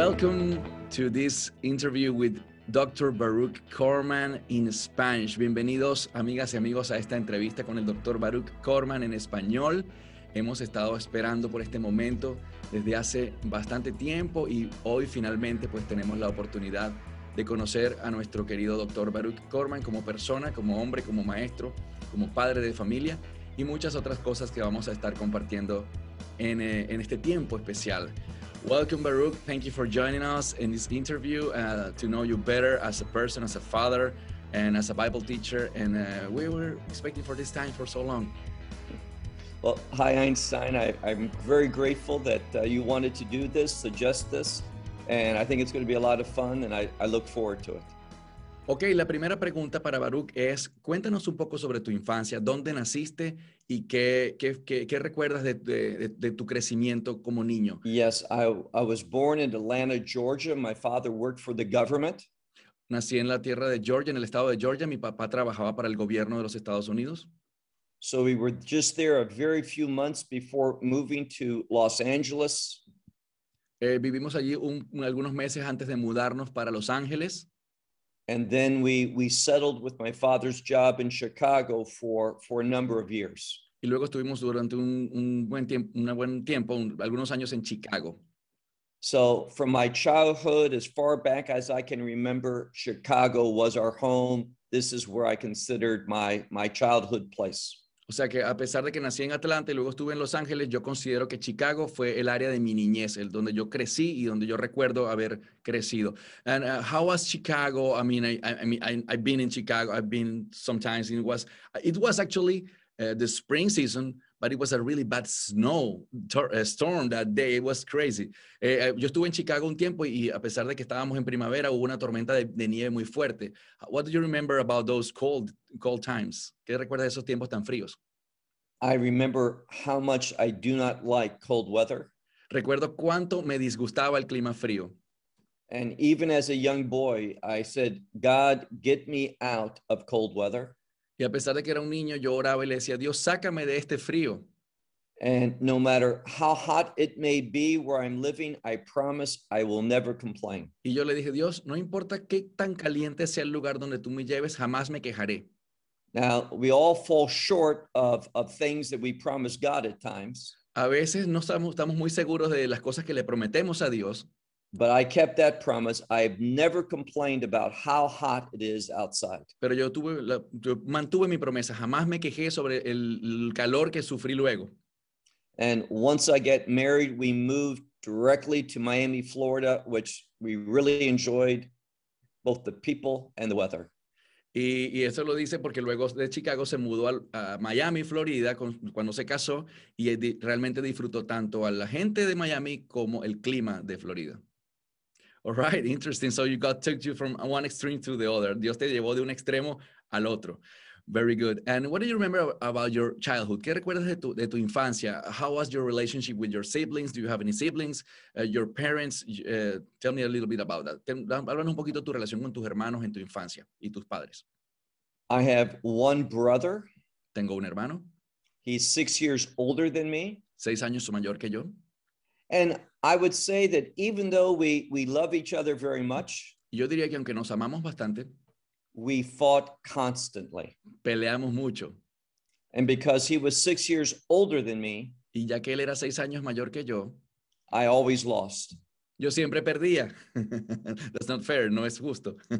Welcome to this interview with Dr. Baruch Corman in Spanish. Bienvenidos, amigas y amigos, a esta entrevista con el Dr. Baruch Corman en español. Hemos estado esperando por este momento desde hace bastante tiempo y hoy finalmente pues tenemos la oportunidad de conocer a nuestro querido Dr. Baruch Corman como persona, como hombre, como maestro, como padre de familia y muchas otras cosas que vamos a estar compartiendo en, eh, en este tiempo especial. Welcome, Baruch. Thank you for joining us in this interview uh, to know you better as a person, as a father, and as a Bible teacher. And uh, we were expecting for this time for so long. Well, hi, Einstein. I, am very grateful that uh, you wanted to do this, suggest this, and I think it's going to be a lot of fun, and I, I look forward to it. Ok, la primera pregunta para Baruch es, cuéntanos un poco sobre tu infancia, dónde naciste y qué, qué, qué, qué recuerdas de, de, de, tu crecimiento como niño. Yes, I, I was born in Atlanta, Georgia. My father worked for the government. Nací en la tierra de Georgia, en el estado de Georgia. Mi papá trabajaba para el gobierno de los Estados Unidos. So we were just there a very few months before moving to Los Angeles. Eh, vivimos allí un, algunos meses antes de mudarnos para Los Ángeles. and then we we settled with my father's job in Chicago for for a number of years. Y luego estuvimos durante un, un buen tiempo, un buen tiempo, un, algunos años en Chicago. So from my childhood, as far back as I can remember, Chicago was our home. This is where I considered my my childhood place. O sea que a pesar de que nací en Atlanta y luego estuve en Los Ángeles, yo considero que Chicago fue el área de mi niñez, el donde yo crecí y donde yo recuerdo haber crecido. And uh, how was Chicago? I mean, I, I mean, I, I've been in Chicago. I've been sometimes. It was, it was actually uh, the spring season, but it was a really bad snow uh, storm that day. It was crazy. Eh, eh, yo estuve en Chicago un tiempo y a pesar de que estábamos en primavera, hubo una tormenta de, de, nieve muy fuerte. What do you remember about those cold, cold times? ¿Qué recuerdas de esos tiempos tan fríos? I remember how much I do not like cold weather. Recuerdo cuánto me disgustaba el clima frío. And even as a young boy, I said, God, get me out of cold weather. Y a pesar de que era un niño, yo oraba y le decía, Dios, sácame de este frío. And no matter how hot it may be where I'm living, I promise I will never complain. Y yo le dije, Dios, no importa qué tan caliente sea el lugar donde tú me lleves, jamás me quejaré. Now, we all fall short of, of things that we promise God at times. A veces no estamos, estamos muy seguros de las cosas que le prometemos a Dios. But I kept that promise. I've never complained about how hot it is outside. Pero yo, tuve la, yo mantuve mi promesa. Jamás me quejé sobre el, calor que sufrí luego. And once I get married, we moved directly to Miami, Florida, which we really enjoyed both the people and the weather. Y, y, eso lo dice porque luego de Chicago se mudó a, a Miami, Florida, con, cuando se casó y di, realmente disfrutó tanto a la gente de Miami como el clima de Florida. All right, interesting. So you got took you from one extreme to the other. Dios te llevó de un extremo al otro. Very good. And what do you remember about your childhood? ¿Qué recuerdas de tu, de tu infancia? How was your relationship with your siblings? Do you have any siblings? Uh, your parents? Uh, tell me a little bit about that. Háblanos un poquito tu relación con tus hermanos en tu infancia y tus padres. I have one brother. Tengo un hermano. He's six years older than me. Seis años mayor que yo. And I would say that even though we, we love each other very much, yo diría que aunque nos amamos bastante, we fought constantly. Peleamos mucho. And because he was six years older than me, y ya que él era seis años mayor que yo, I always lost. Yo siempre perdía. That's not fair, no es justo.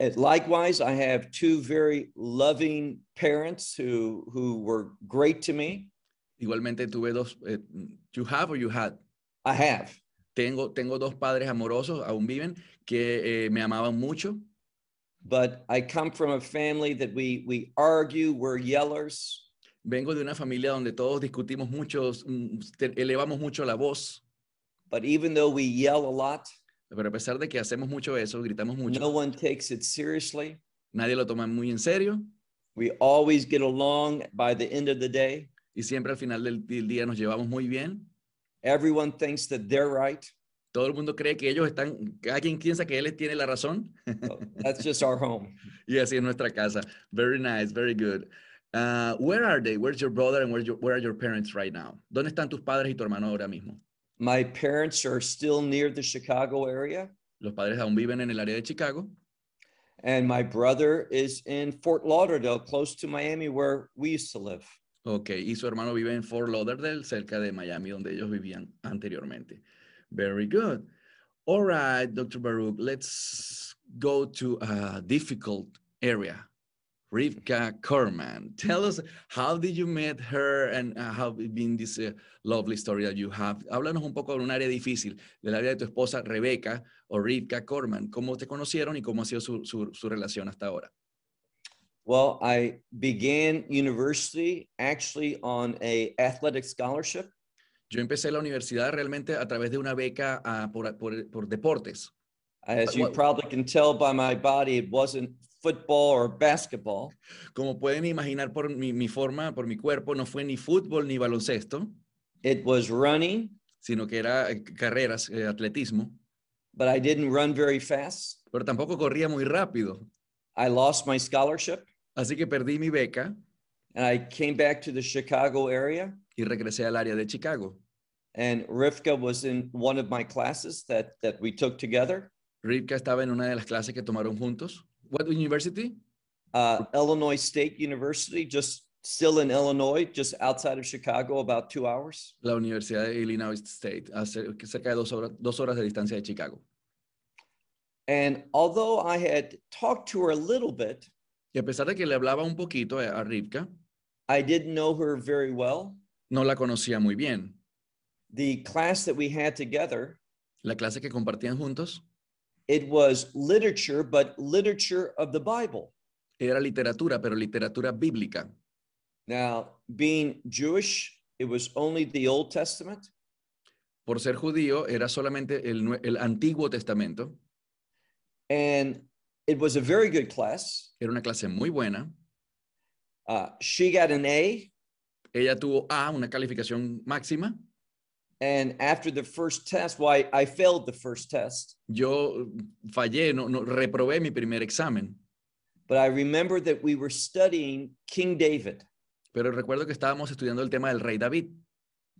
And likewise, I have two very loving parents who who were great to me. Igualmente tuve dos. Eh, you have or you had? I have. Tengo, tengo dos padres amorosos, aún viven, que eh, me amaban mucho. But I come from a family that we, we argue, we're yellers. Vengo de una familia donde todos discutimos mucho, mm, elevamos mucho la voz. But even though we yell a lot, pero a pesar de que hacemos mucho eso, gritamos mucho. No one takes it seriously. Nadie lo toma muy en serio. We always get along by the end of the day. Y siempre al final del, día nos llevamos muy bien. Everyone thinks that they're right. Todo el mundo cree que ellos están, cada quien piensa que él tiene la razón. Oh, that's just our home. y así es nuestra casa. Very nice, very good. Uh, where are they? Where's your brother and where, your, where are your parents right now? ¿Dónde están tus padres y tu hermano ahora mismo? My parents are still near the Chicago area, Los padres aún viven en el área de Chicago and my brother is in Fort Lauderdale, close to Miami, where we used to live. Ok, y su hermano vive en Fort Lauderdale, cerca de Miami, donde ellos vivían anteriormente. Very good. All right, Dr. Baruch, let's go to a difficult area. Rivka Korman. Tell us, how did you meet her and uh, how been this uh, lovely story that you have? Háblanos un poco de un área difícil, del área de tu esposa Rebeca o Rivka Korman. ¿Cómo te conocieron y cómo ha sido su, su relación hasta ahora? Well, I began university actually on a athletic scholarship. Yo empecé la universidad realmente a través de una beca ah, por, por- por deportes. As you probably can tell by my body, it wasn't football or basketball. Como pueden imaginar por mi, mi forma, por mi cuerpo, no fue ni fútbol ni baloncesto, It was running, sino que era eh, carreras, eh, atletismo, but I didn't run very fast. pero tampoco corría muy rápido. I lost my scholarship Así que perdí mi beca I came back to the Chicago area. y regresé al área de Chicago. And Rivka was in one of my classes that, that we took together, Rivka estaba en una de las clases que tomaron juntos. What university? uh, Illinois State University, just still in Illinois, just outside of Chicago, about two hours. La Universidad de Illinois State, a cer- cerca de dos horas, dos horas de distancia de Chicago. And although I had talked to her a little bit, Y a pesar de que le hablaba un poquito a Rivka, I didn't know her very well. no la conocía muy bien. The class that we had together, La clase que compartían juntos it was literature, but literature of the Bible. era literatura, pero literatura bíblica. Now, being Jewish, it was only the Old Testament. Por ser judío, era solamente el, el Antiguo Testamento. And it was a very good class. Era una clase muy buena. Uh, she got an A. Ella tuvo A, una calificación máxima. And after the first test, why I failed the first test, Yo fallé, no, no, reprobé mi primer examen. but I remember that we were studying King David. Pero recuerdo que estábamos estudiando el tema del rey David.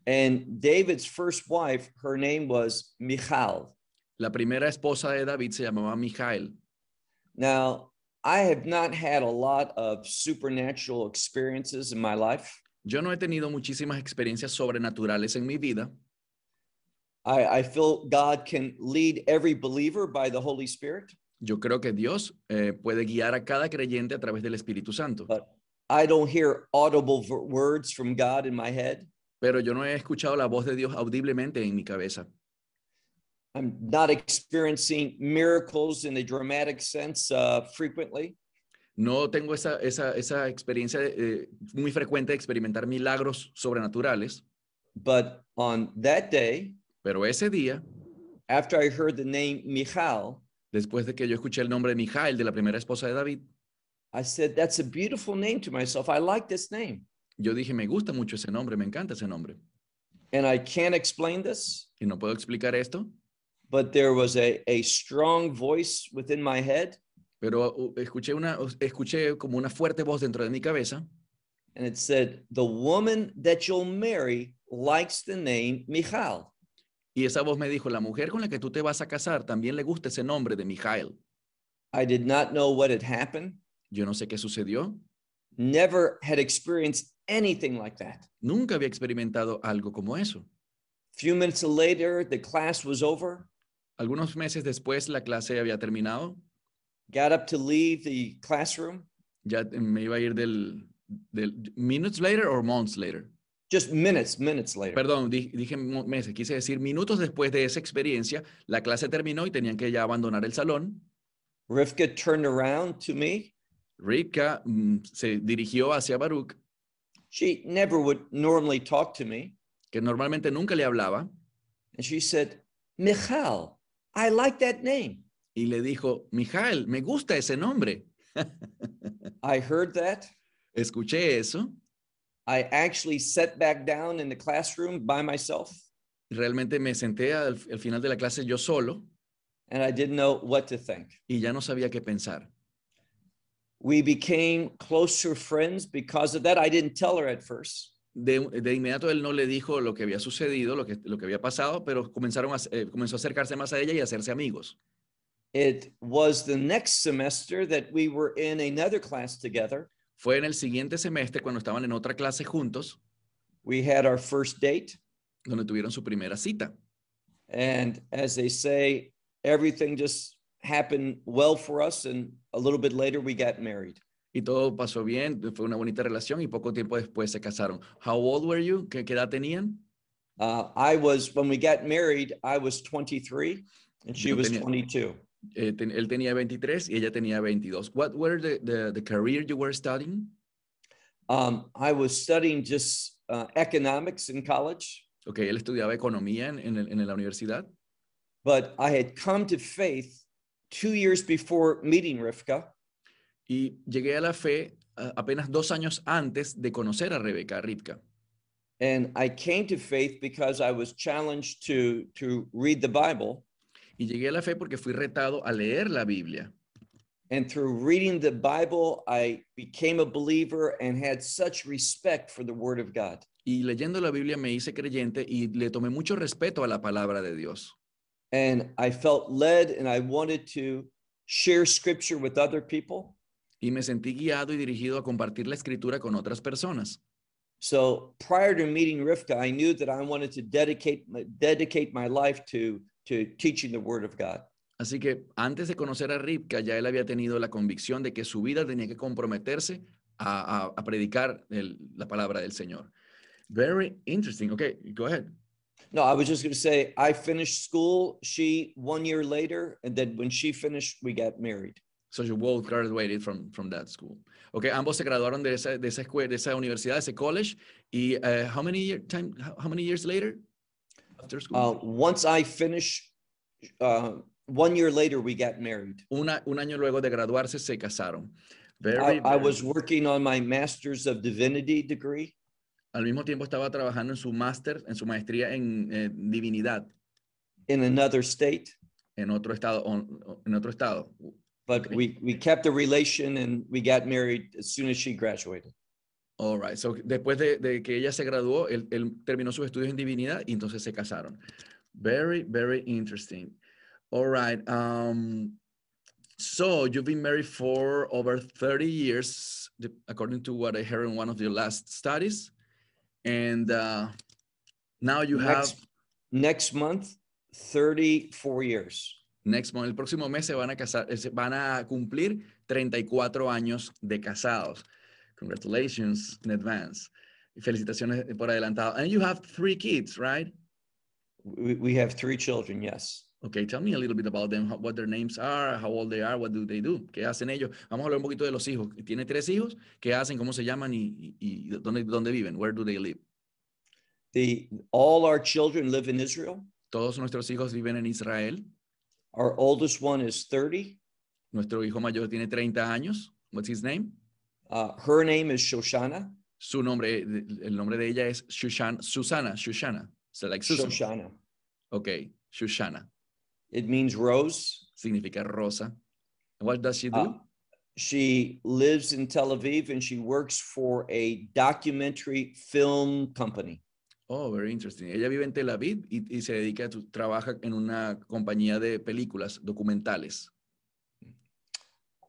And David's first wife, her name was Michal. La primera esposa de David se llamaba Mijael. Now, I have not had a lot of supernatural experiences in my life. Yo no he tenido muchísimas experiencias sobrenaturales en mi vida. I, I feel God can lead every believer by the Holy Spirit, Yo creo que Dios eh, puede guiar a cada creyente a través del Espíritu Santo. but I don't hear audible words from God in my head. Pero yo no he escuchado la voz de Dios audiblemente en mi cabeza. I'm not experiencing miracles in a dramatic sense uh, frequently. No tengo esa, esa, esa experiencia eh, muy frecuente de experimentar milagros sobrenaturales, But on that day, pero ese día, after I heard the name Michal, después de que yo escuché el nombre de Mijael, de la primera esposa de David, I said, That's a beautiful name to myself. I like this name. yo dije, me gusta mucho ese nombre, me encanta ese nombre. And I can't explain this, Y no puedo explicar esto, but there was a, a strong voice within my head, pero uh, escuché, una, escuché como una fuerte voz dentro de mi cabeza and it said, The woman that you'll marry likes the name Michal. y esa voz me dijo, la mujer con la que tú te vas a casar también le gusta ese nombre de Mijael. I did not know what had happened, Yo no sé qué sucedió, never had experienced anything like that. nunca había experimentado algo como eso. A few minutes later, the class was over. Algunos meses después la clase había terminado, Got up to leave the classroom. ya me iba a ir del, del minutes later or months later. Just minutes, minutes later. Perdón, di- dije meses, quise decir minutos después de esa experiencia, la clase terminó y tenían que ya abandonar el salón. Rivka turned around to me. Rivka mm, se dirigió hacia Baruch, She never would normally talk to me. que normalmente nunca le hablaba, And she said, Michal, I like that name. y le dijo, Mijael, me gusta ese nombre. I heard that. Escuché eso, I actually sat back down in the classroom by myself realmente me senté al, al final de la clase yo solo and I didn't know what to think. y ya no sabía qué pensar. We became closer friends because of that. I didn't tell her at first. De, de inmediato él no le dijo lo que había sucedido, lo que, lo que había pasado, pero comenzaron a, eh, comenzó a acercarse más a ella y a hacerse amigos. It was the next semester that we were in another class together. Fue en el siguiente semestre cuando estaban en otra clase juntos, We had our first date. donde tuvieron su primera cita. And as they say, everything just happened well for us. And a little bit later, we got married. Y todo pasó bien, fue una bonita relación y poco tiempo después se casaron. How old were you? ¿Qué, qué edad tenían? Uh, I was, when we got married, I was 23 and she Yo was tenía- 22. Eh, ten- él tenía 23 y ella tenía 22. What were the, the, the career you were studying? Um, I was studying just uh, economics in college, Ok, él estudiaba economía en, en, en la universidad, but I had come to faith two years before meeting Rivka. Y llegué a la fe ah, apenas dos años antes de conocer a Rebeca Ripka. And I came to faith because I was challenged to, to read the Bible. Y llegué a la fe porque fui retado a leer la Biblia. And through reading the Bible, I became a believer and had such respect for the Word of God. Y leyendo la Biblia me hice creyente y le tomé mucho respeto a la palabra de Dios. And I felt led and I wanted to share scripture with other people. Y me sentí guiado y dirigido a compartir la escritura con otras personas. So prior to meeting Rivka, I knew that I wanted to dedicate my, dedicate my life to, to teaching the Word of God. Así que antes de conocer a Ripka, ya él había tenido la convicción de que su vida tenía que comprometerse a, a- a predicar el- la palabra del Señor. Very interesting. Okay, go ahead. No, I was just going to say, I finished school, she one year later, and then when she finished, we got married. So you both graduated from, from that school. Okay, ambos se graduaron de esa, de esa escuela, de esa universidad, de ese college. Y uh, how many year, time, how, many years later after school? Uh, once I finish, uh, one year later, we got married. Una, un año luego de graduarse se casaron. Very, I, I was working on my Master's of Divinity degree. al mismo tiempo estaba trabajando en su máster, en su maestría en eh, divinidad in another state, en otro estado, en otro estado. But we, we kept the relation and we got married as soon as she graduated. All right. So, después de, de que ella se graduó, él, él terminó sus estudios en divinidad y entonces se casaron. Very, very interesting. All right. Um, so, you've been married for over 30 years, according to what I heard in one of your last studies. And uh, now you have, Next, next month, 34 years. Next month, el próximo mes se van a casar, eh, van a cumplir 34 años de casados. Congratulations in advance. Felicitaciones por adelantado. And you have three kids, right? We, we have three children, yes. Okay, tell me a little bit about them, how- what their names are, how old they are, what do they do, qué hacen ellos. Vamos a hablar un poquito de los hijos. Tiene tres hijos, qué hacen, cómo se llaman y, y- y dónde, dónde viven, where do they live. The, all our children live in Israel. Todos nuestros hijos viven en Israel. Our oldest one is 30. Nuestro hijo mayor tiene 30 años. What's his name? Uh, her name is Shoshana. Su nombre, el nombre de ella es Shushan, Susana, Shushana. So like Susan. Shoshana. Okay, Shushana. It means rose. Significa rosa. What does she do? Uh, she lives in Tel Aviv and she works for a documentary film company. Oh, very interesting. Ella vive en Tel Aviv y, y se dedica, a tu- trabaja en una compañía de películas documentales.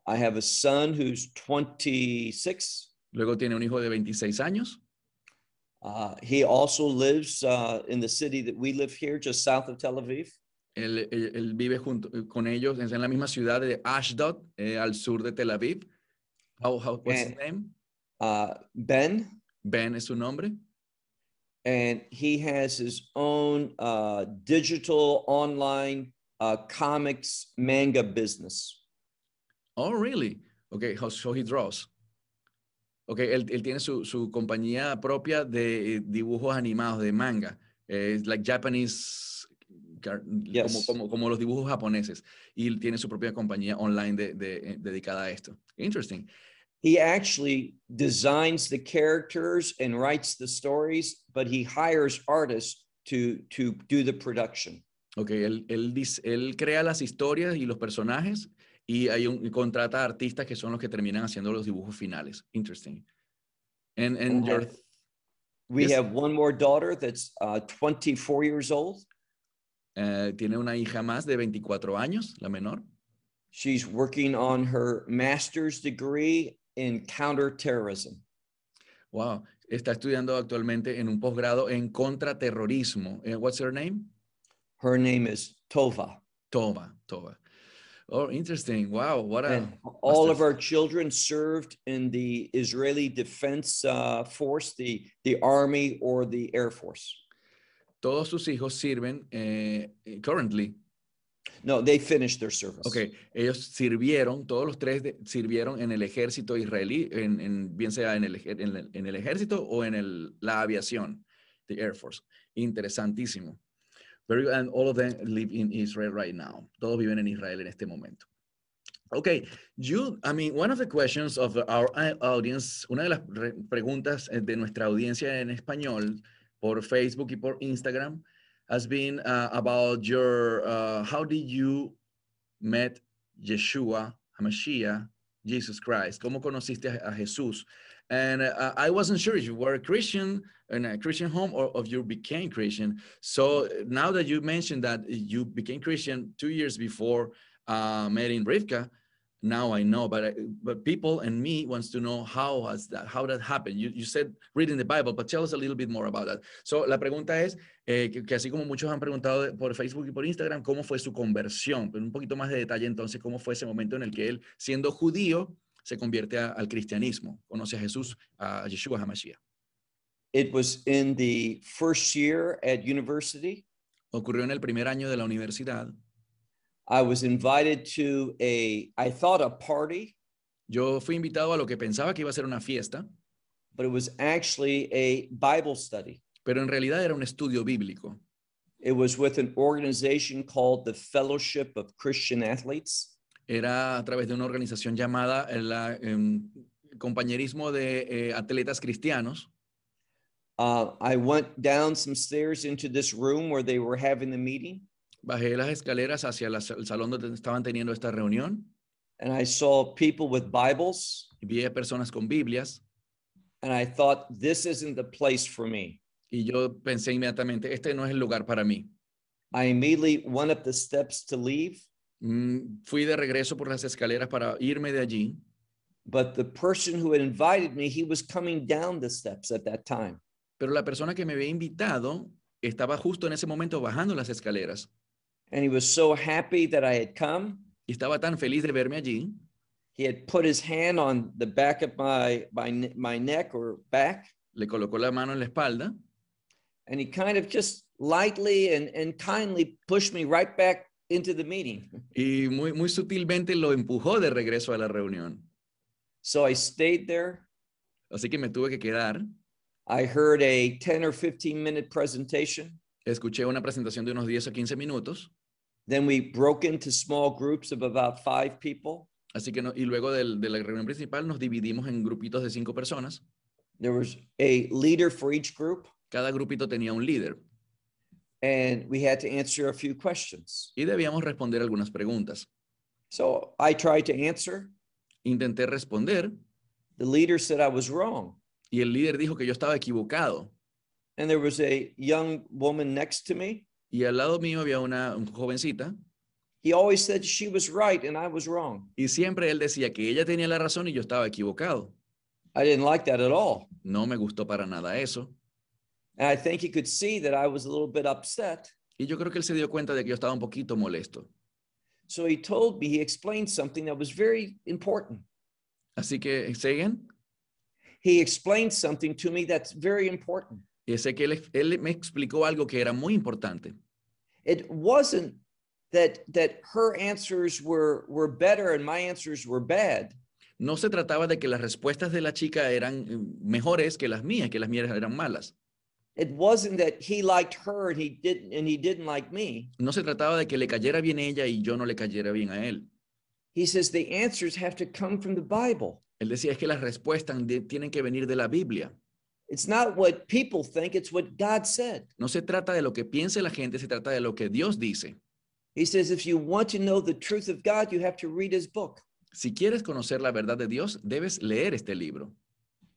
I have a son who's 26. Luego tiene un hijo de 26 años. Uh, he also lives uh, in the city that we live here, just south of Tel Aviv. Él, él- él vive junto eh, con ellos en la misma ciudad de Ashdod, eh, al sur de Tel Aviv. How, how, what's his And- name? Uh, ben, Ben es su nombre. And he has his own uh, digital online uh, comics manga business. Oh, really? Okay, so he draws. Okay, él, él tiene su, su compañía propia de eh, dibujos animados, de manga. Eh, like Japanese, car- como, Yes. como, como los dibujos japoneses. Y él tiene su propia compañía online de, de- eh, dedicada a esto. Interesting. He actually designs the characters and writes the stories, but he hires artists to to do the production. Ok, él, él, dis- él crea las historias y los personajes y hay un, y contrata artistas que son los que terminan haciendo los dibujos finales. Interesting. And, and Okay. your, We Yes. have one more daughter that's uh, 24 years old. Eh, tiene una hija más de 24 años, la menor. She's working on her master's degree in counterterrorism. Wow. Está estudiando actualmente en un posgrado en contraterrorismo. Eh, what's her name? Her name is Tova. Tova. Tova. Oh, interesting. Wow. What a. And all of our children served in the Israeli Defense uh, Force, the, the Army, or the Air Force. Todos sus hijos sirven eh, eh, currently. No, they finished their service. Ok, ellos sirvieron, todos los tres de- sirvieron en el ejército israelí, en, en- bien sea en el, en el- en el ejército o en el- la aviación, the Air Force. Interesantísimo. Very and all of them live in Israel right now. Todos viven en Israel en este momento. Okay, you, I mean, one of the questions of our audience, una de las re- preguntas de nuestra audiencia en español por Facebook y por Instagram has been uh, about your, uh, how did you met Yeshua, Hamashiach, Jesus Christ? ¿Cómo conociste a, Jesús? And uh, I wasn't sure if you were a Christian in a Christian home or if you became Christian. So now that you mentioned that you became Christian two years before uh, meeting Rivka, now I know. But I, but people and me wants to know how has that how that happened. You you said reading the Bible, but tell us a little bit more about that. So la pregunta es eh, que, que así como muchos han preguntado por Facebook y por Instagram, ¿cómo fue su conversión? Pero un poquito más de detalle entonces, ¿cómo fue ese momento en el que él, siendo judío, se convierte a- al cristianismo? Conoce a Jesús, a Yeshua HaMashiach. It was in the first year at university. Ocurrió en el primer año de la universidad. I was invited to a, I thought a party, Yo fui invitado a lo que pensaba que iba a ser una fiesta, but it was actually a Bible study. pero en realidad era un estudio bíblico. It was with an organization called the Fellowship of Christian Athletes. Era a través de una organización llamada el ah, em, Compañerismo de eh, Atletas Cristianos. Uh, I went down some stairs into this room where they were having the meeting, Bajé las escaleras hacia la- el salón donde estaban teniendo esta reunión and I saw people with Bibles, y vi a personas con Biblias and I thought, this isn't the place for me. y yo pensé inmediatamente, este no es el lugar para mí. I immediately went up the steps to leave, Mm, fui de regreso por las escaleras para irme de allí, but the person who had invited me, he was coming down the steps at that time. pero la persona que me había invitado estaba justo en ese momento bajando las escaleras And he was so happy that I had come. y estaba tan feliz de verme allí He had put his hand on the back of my, my, my neck or back, le colocó la mano en la espalda and he kind of just lightly and, and kindly pushed me right back into the meeting. y muy, muy sutilmente lo empujó de regreso a la reunión. So I stayed there. Así que me tuve que quedar. I heard a 10 or 15 minute presentation. Escuché una presentación de unos 10 o 15 minutos. Then we broke into small groups of about five people. Así que no, y luego del- de la reunión principal nos dividimos en grupitos de cinco personas. There was a leader for each group, Cada grupito tenía un líder and we had to answer a few questions. y debíamos responder algunas preguntas. So I tried to answer. Intenté responder The leader said I was wrong. y el líder dijo que yo estaba equivocado. And there was a young woman next to me. Y al lado mío había una jovencita He always said she was right and I was wrong. y siempre él decía que ella tenía la razón y yo estaba equivocado. I didn't like that at all. No me gustó para nada eso. And I think he could see that I was a little bit upset. Y yo creo que él se dio cuenta de que yo estaba un poquito molesto. So he told me, he explained something that was very important. Así que, ¿siguen? He explained something to me that's very important. Y sé que él, él me explicó algo que era muy importante. It wasn't that that her answers were were better and my answers were bad. No se trataba de que las respuestas de la chica eran eh, mejores que las mías, que las mías eran malas. It wasn't that he liked her and he didn't and he didn't like me. No se trataba de que le cayera bien ella y yo no le cayera bien a él. He says the answers have to come from the Bible. Él decía es que las respuestas de- tienen que venir de la Biblia. It's not what people think, it's what God said. No se trata de lo que piense la gente, se trata de lo que Dios dice. He says if you want to know the truth of God, you have to read his book. Si quieres conocer la verdad de Dios, debes leer este libro.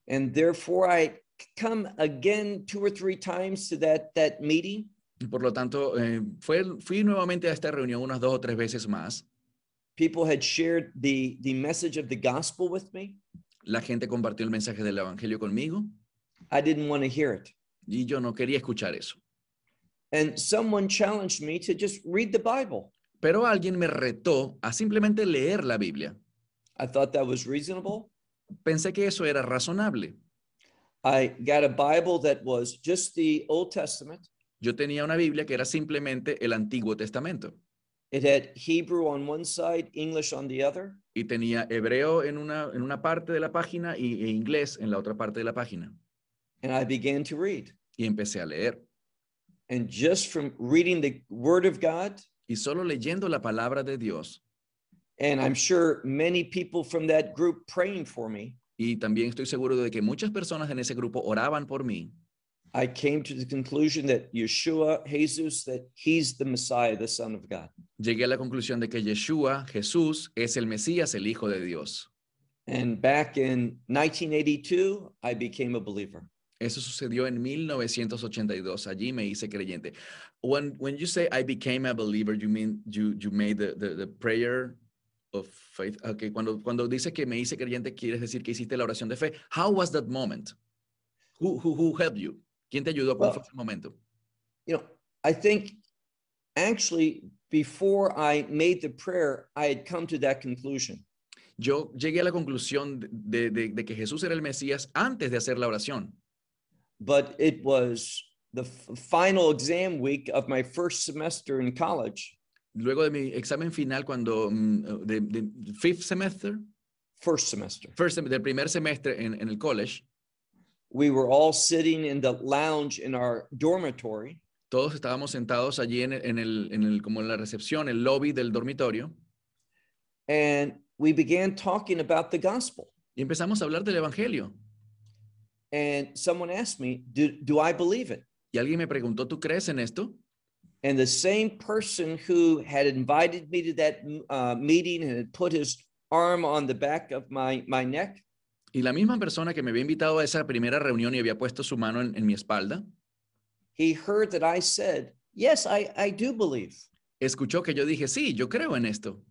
And therefore I come again two or three times to that, that meeting. Por lo tanto, eh, fue, fui nuevamente a esta reunión unas dos o tres veces más. People had shared the, the message of the gospel with me. La gente compartió el mensaje del Evangelio conmigo I didn't want to hear it. y yo no quería escuchar eso. And someone challenged me to just read the Bible. Pero alguien me retó a simplemente leer la Biblia. I thought that was reasonable. Pensé que eso era razonable. I got a Bible that was just the Old Testament. Yo tenía una Biblia que era simplemente el Antiguo Testamento It had Hebrew on one side, English on the other. y tenía hebreo en una, en una parte de la página y, e inglés en la otra parte de la página. And I began to read. Y empecé a leer. And just from reading the Word of God, Y solo leyendo la palabra de Dios, and I'm sure many people from that group praying for me, y también estoy seguro de que muchas personas en ese grupo oraban por mí, I came to the conclusion that Yeshua, Jesus, that he's the Messiah, the Son of God. llegué a la conclusión de que Yeshua, Jesús, es el Mesías, el Hijo de Dios. And back in 1982, I became a believer. Eso sucedió en 1982. Allí me hice creyente. When, when you say I became a believer, you mean you, you made the, the, the prayer of faith. Okay, cuando, cuando dices que me hice creyente, quieres decir que hiciste la oración de fe. How was that moment? Who, who, who helped you? ¿Quién te ayudó? ¿Cuál Well, fue ese momento? You know, I think actually before I made the prayer, I had come to that conclusion. Yo llegué a la conclusión de, de- de que Jesús era el Mesías antes de hacer la oración. But it was the final exam week of my first semester in college, Luego de mi examen final, cuando mm, de, de fifth semester, first semester. first sem- del primer semestre en, en el college, We were all sitting in the lounge in our dormitory. todos estábamos sentados allí en en el, en el- como en la recepción, el lobby del dormitorio, and we began talking about the gospel. y empezamos a hablar del Evangelio. And someone asked me, do, do I believe it? Y alguien me preguntó, ¿tú crees en esto? And the same person who had invited me to that uh, meeting and had put his arm on the back of my, my neck, Y la misma persona que me había invitado a esa primera reunión y había puesto su mano en, en mi espalda, he heard that I said, Yes, I, I do believe. escuchó que yo dije, sí, yo creo en esto.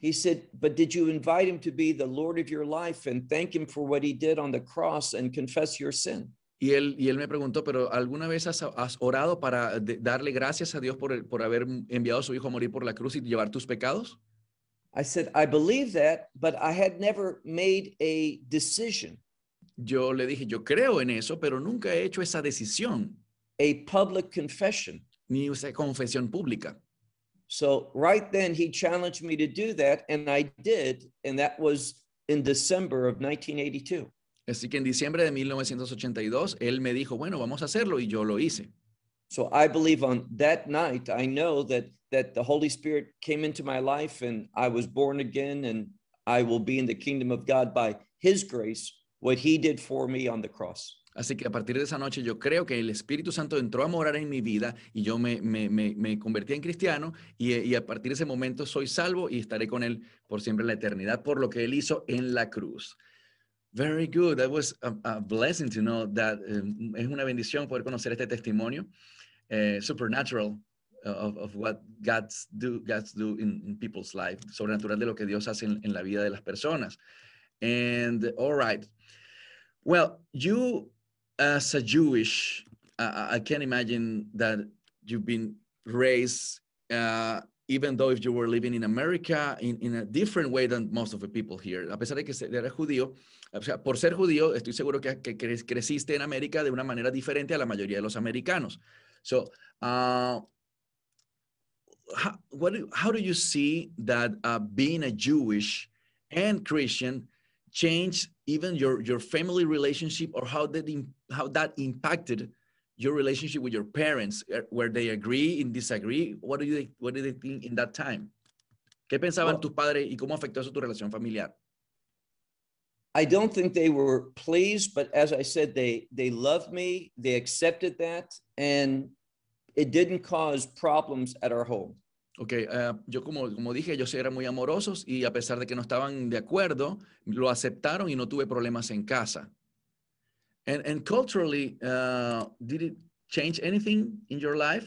He said, But did you invite him to be the Lord of your life and thank him for what he did on the cross and confess your sin? Y él, y él me preguntó, pero ¿alguna vez has, has orado para de- darle gracias a Dios por, el- por haber enviado a su hijo a morir por la cruz y llevar tus pecados? I said, I believe that, but I had never made a decision, Yo le dije, yo creo en eso, pero nunca he hecho esa decisión, a public confession. ni esa confesión pública. So right then he challenged me to do that, and I did, and that was in December of 1982. Así que en diciembre de 1982, él me dijo, bueno, vamos a hacerlo, y yo lo hice. So I believe on that night, I know that that the Holy Spirit came into my life, and I was born again, and I will be in the kingdom of God by His grace, what He did for me on the cross. Así que a partir de esa noche yo creo que el Espíritu Santo entró a morar en mi vida y yo me, me, me, convertí en cristiano y, y a partir de ese momento soy salvo y estaré con Él por siempre en la eternidad por lo que Él hizo en la cruz. Very good. That was a, blessing to know that. um, es una bendición poder conocer este testimonio eh, supernatural uh, of, of what God's do, God's do in, in people's life, sobrenatural de lo que Dios hace en, en la vida de las personas. And all right. Well, you as a Jewish, uh, I can imagine that you've been raised, uh, even though if you were living in America, in, in a different way than most of the people here. A pesar de que eres judío, o sea, por ser judío, estoy seguro que, que cre- creciste en América de una manera diferente a la mayoría de los americanos. So, uh, how, what do, how do you see that uh, being a Jewish and Christian change even your your family relationship or how that im- how that impacted your relationship with your parents uh, where they agree and disagree what do you what do they think in that time qué pensaban Well- tus padres y cómo afectó eso tu relación familiar I don't think they were pleased, but as I said, they they loved me, they accepted that, and it didn't cause problems at our home. Ok, ah, yo como, como dije, ellos eran muy amorosos y a pesar de que no estaban de acuerdo, lo aceptaron y no tuve problemas en casa. And, and culturally, uh, did it change anything in your life?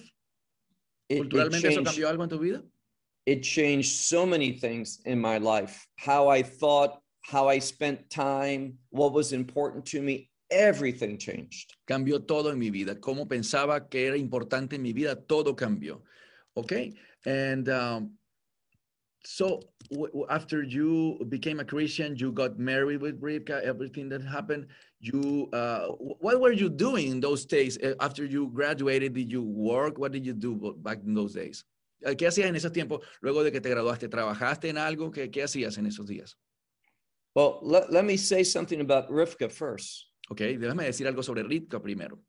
It, it ¿Culturalmente eso changed, cambió algo en tu vida? it changed so many things in my life. How I thought, how I spent time, what was important to me, everything changed. Cambió todo en mi vida. Cómo pensaba que era importante en mi vida, todo cambió. Okay? And um, so after you became a Christian, you got married with Rivka, everything that happened, you, uh, what were you doing in those days? Uh, After you graduated, did you work? What did you do back in those days? Uh, ¿Qué hacías en esos tiempos? Luego de que te graduaste, ¿trabajaste en algo? ¿Qué, qué hacías en esos días? Well, let, let me say something about Rivka first. Ok, déjame decir algo sobre Rivka primero.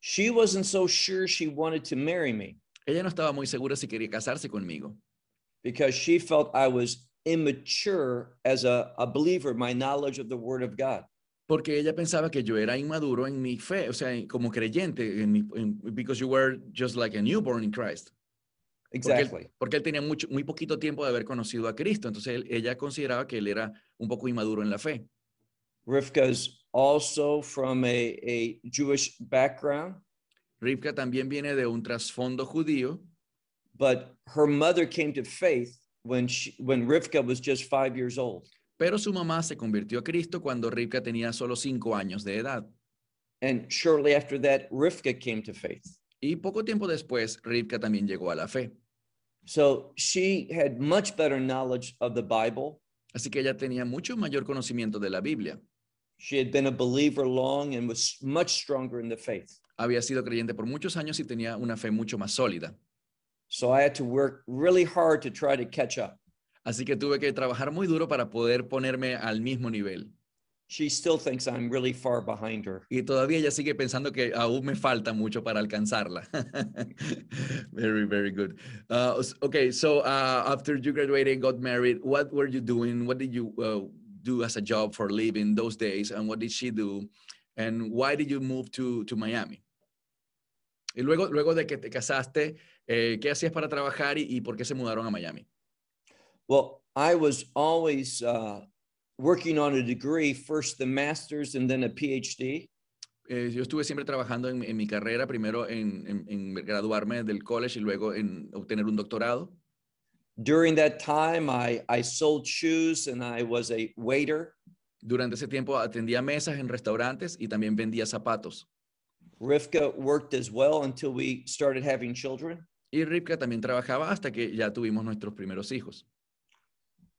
She wasn't so sure she wanted to marry me Ella no estaba muy segura si quería casarse conmigo, because she felt I was immature as a, a believer, my knowledge of the word of God. porque ella pensaba que yo era inmaduro en mi fe, o sea, como creyente, en mi, en- because you were just like a newborn in Christ. Porque él, Exactly. porque él tenía mucho, muy poquito tiempo de haber conocido a Cristo, entonces él- ella consideraba que él era un poco inmaduro en la fe. Rivka's also from a, a Jewish background, Rivka también viene de un trasfondo judío, but her mother came to faith when she when Rivka was just five years old. pero su mamá se convirtió a Cristo cuando Rivka tenía solo cinco años de edad. And shortly after that, Rivka came to faith. Y poco tiempo después, Rivka también llegó a la fe. So she had much better knowledge of the Bible. Así que ella tenía mucho mayor conocimiento de la Biblia. She had been a believer long and was much stronger in the faith. Había sido creyente por muchos años y tenía una fe mucho más sólida. So I had to work really hard to try to catch up. Así que tuve que trabajar muy duro para poder ponerme al mismo nivel. She still thinks I'm really far behind her. Y todavía ella sigue pensando que aún me falta mucho para alcanzarla. very, very good. Uh, okay, so uh, after you graduated, got married, what were you doing? What did you uh, do as a job for living those days? And what did she do? And why did you move to, to Miami? Y luego, luego de que te casaste, eh, ¿qué hacías para trabajar y, y por qué se mudaron a Miami? Well, I was always uh, working on a degree, first the master's and then a PhD. Eh, yo estuve siempre trabajando en, en mi carrera, primero en, en- en graduarme del college y luego en obtener un doctorado. During that time, I, I sold shoes and I was a waiter. Durante ese tiempo atendía mesas en restaurantes y también vendía zapatos. Rivka worked as well until we started having children. Y Ripka también trabajaba hasta que ya tuvimos nuestros primeros hijos.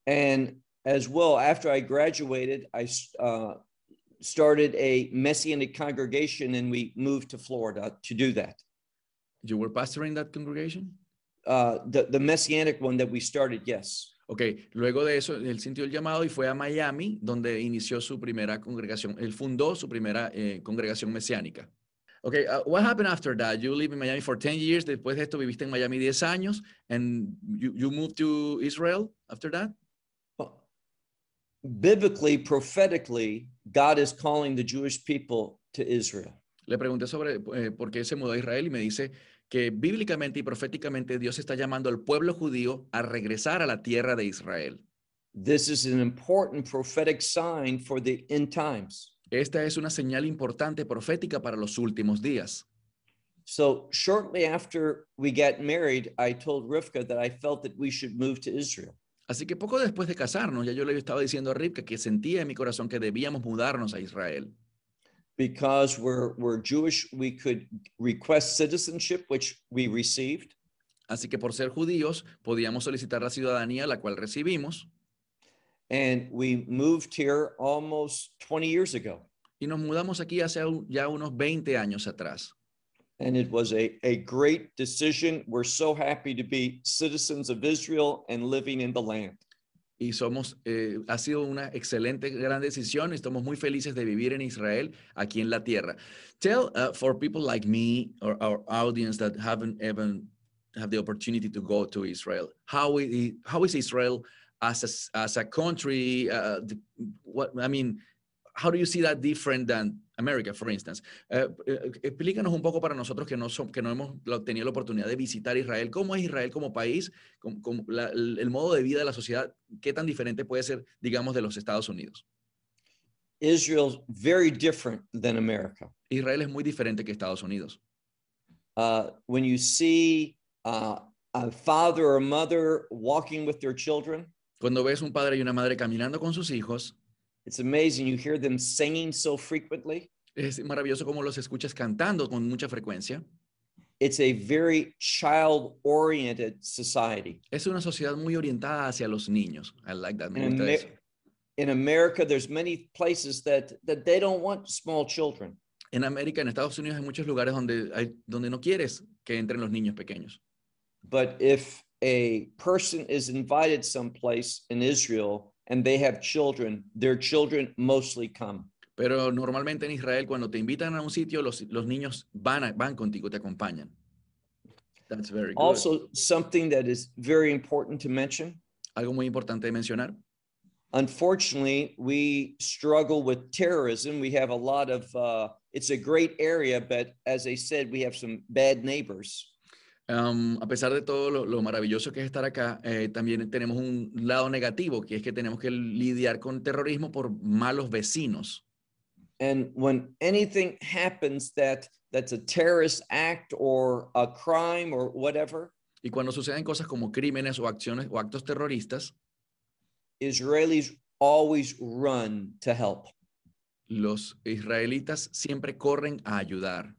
And as well, after I graduated, I uh, started a Messianic congregation and we moved to Florida to do that. You were pastoring that congregation? Uh, the, the Messianic one that we started, yes. Ok, luego de eso, él sintió el llamado y fue a Miami, donde inició su primera congregación. Él fundó su primera eh, congregación mesiánica. Ok, uh, what happened after that? You lived in Miami for 10 years. Después de esto viviste en Miami 10 años. And you, you moved to Israel after that? Well, Biblically, prophetically, God is calling the Jewish people to Israel. Le pregunté sobre eh, por qué se mudó a Israel y me dice que bíblicamente y proféticamente Dios está llamando al pueblo judío a regresar a la tierra de Israel. This is an important prophetic sign for the end times. Esta es una señal importante profética para los últimos días. So, shortly after we got married, I told Rivka that I felt that we should move to Israel. Así que poco después de casarnos, ya yo le estaba diciendo a Rivka que sentía en mi corazón que debíamos mudarnos a Israel. Because we're, we're Jewish, we could request citizenship, which we received. Así que por ser judíos podíamos solicitar la ciudadanía, la cual recibimos, And we moved here almost 20 years ago. y nos mudamos aquí hace ya unos 20 años atrás. And it was a, a great decision. We're so happy to be citizens of Israel and living in the land. Y somos, eh, ha sido una excelente, gran decisión. Estamos muy felices de vivir en Israel, aquí en la tierra. Tell uh, for people like me or our audience that haven't even have the opportunity to go to Israel, how is, how is Israel as a, as a country? Uh, the- what I mean, how do you see that different than America, for instance? Eh, explícanos un poco para nosotros que no, son, que no hemos tenido la oportunidad de visitar Israel. ¿Cómo es Israel como país? ¿Cómo- cómo la- el, el modo de vida de la sociedad? ¿Qué tan diferente puede ser, digamos, de los Estados Unidos? Israel's very different than America. Israel es muy diferente que Estados Unidos. Uh, when you see uh, a father or mother walking with their children, Cuando ves un padre y una madre caminando con sus hijos, it's amazing. You hear them singing so frequently. es maravilloso cómo los escuchas cantando con mucha frecuencia. It's a very child oriented society. Es una sociedad muy orientada hacia los niños. I like that. Me In, gusta Amer- eso. in America, there's many places that, that they don't want small children. En América, en Estados Unidos, hay muchos lugares donde, hay, donde no quieres que entren los niños pequeños. But if a person is invited someplace in Israel and they have children, their children mostly come. Pero normalmente en Israel, cuando te invitan a un sitio, los, los niños van, a- van contigo, te acompañan. That's very good. Also, something that is very important to mention Algo muy importante mencionar. unfortunately, we struggle with terrorism. We have a lot of, uh, it's a great area, but as I said, we have some bad neighbors. Um, a pesar de todo lo, lo maravilloso que es estar acá, eh, también tenemos un lado negativo, que es que tenemos que lidiar con terrorismo por malos vecinos. And when anything happens that that's a terrorist act or a crime or whatever, Y cuando suceden cosas como crímenes o acciones o actos terroristas, Israelis always run to help. los israelitas siempre corren a ayudar.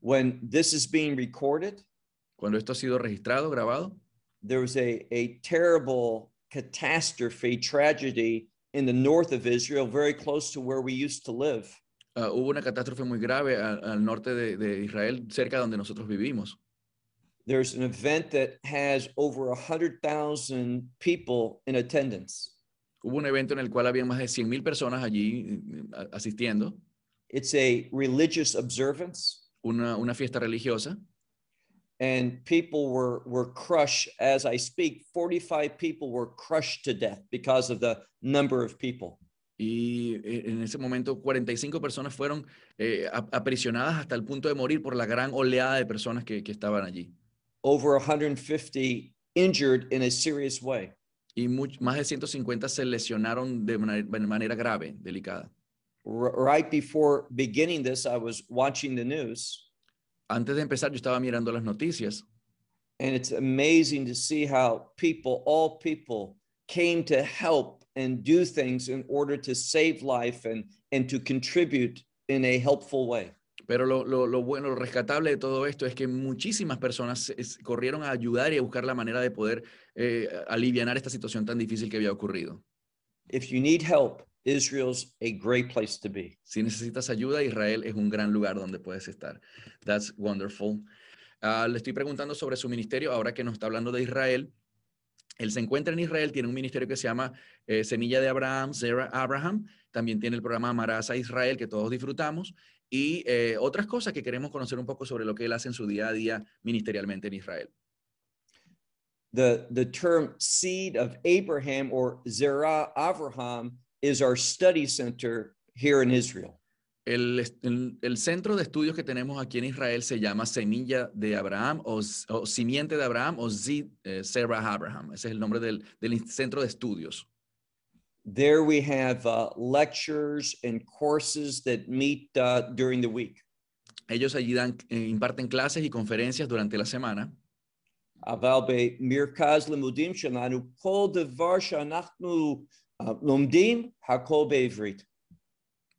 When this is being recorded, Cuando esto ha sido registrado, grabado, there was a, a terrible catastrophe, tragedy in the north of Israel, very close to where we used to live. ah, hubo una catástrofe muy grave al norte de, de Israel, cerca de donde nosotros vivimos. There's an event that has over 100,000 people in attendance. Hubo un evento en el cual había más de 100.000 personas allí eh, asistiendo, It's a religious observance, una, una fiesta religiosa, and people were, were crushed. As I speak, 45 people were crushed to death because of the number of people. y eh, en ese momento 45 personas fueron eh, ap- aprisionadas hasta el punto de morir por la gran oleada de personas que, que estaban allí. Over 150 injured in a serious way. Y much- más de 150 se lesionaron de manera, de manera grave, delicada. Right before beginning this, I was watching the news, Antes de empezar, yo estaba mirando las noticias and it's amazing to see how people, all people, came to help and do things in order to save life and, and to contribute in a helpful way. Pero lo, lo- lo bueno, lo rescatable de todo esto es que muchísimas personas es- corrieron a ayudar y a buscar la manera de poder eh, alivianar esta situación tan difícil que había ocurrido. If you need help, Israel's a great place to be. Si necesitas ayuda, Israel es un gran lugar donde puedes estar. That's wonderful. Ah, le estoy preguntando sobre su ministerio, ahora que nos está hablando de Israel. Él se encuentra en Israel, tiene un ministerio que se llama eh, Semilla de Abraham, Zera Abraham. También tiene el programa Amarás a Israel, que todos disfrutamos. Y eh, otras cosas que queremos conocer un poco sobre lo que él hace en su día a día ministerialmente en Israel. The, the term seed of Abraham or Zerah Avraham is our study center here in Israel. El, est- el- el centro de estudios que tenemos aquí en Israel se llama Semilla de Abraham o, S- o Simiente de Abraham o Zid eh, Sarah Abraham. Ese es el nombre del, del in- centro de estudios. There we have uh, lectures and courses that meet uh, during the week. Ellos allí dan, eh, imparten clases y conferencias durante la semana. אבל במרכז לימודים שלנו, כל דבר שאנחנו Lomdim hakol be'ivrit.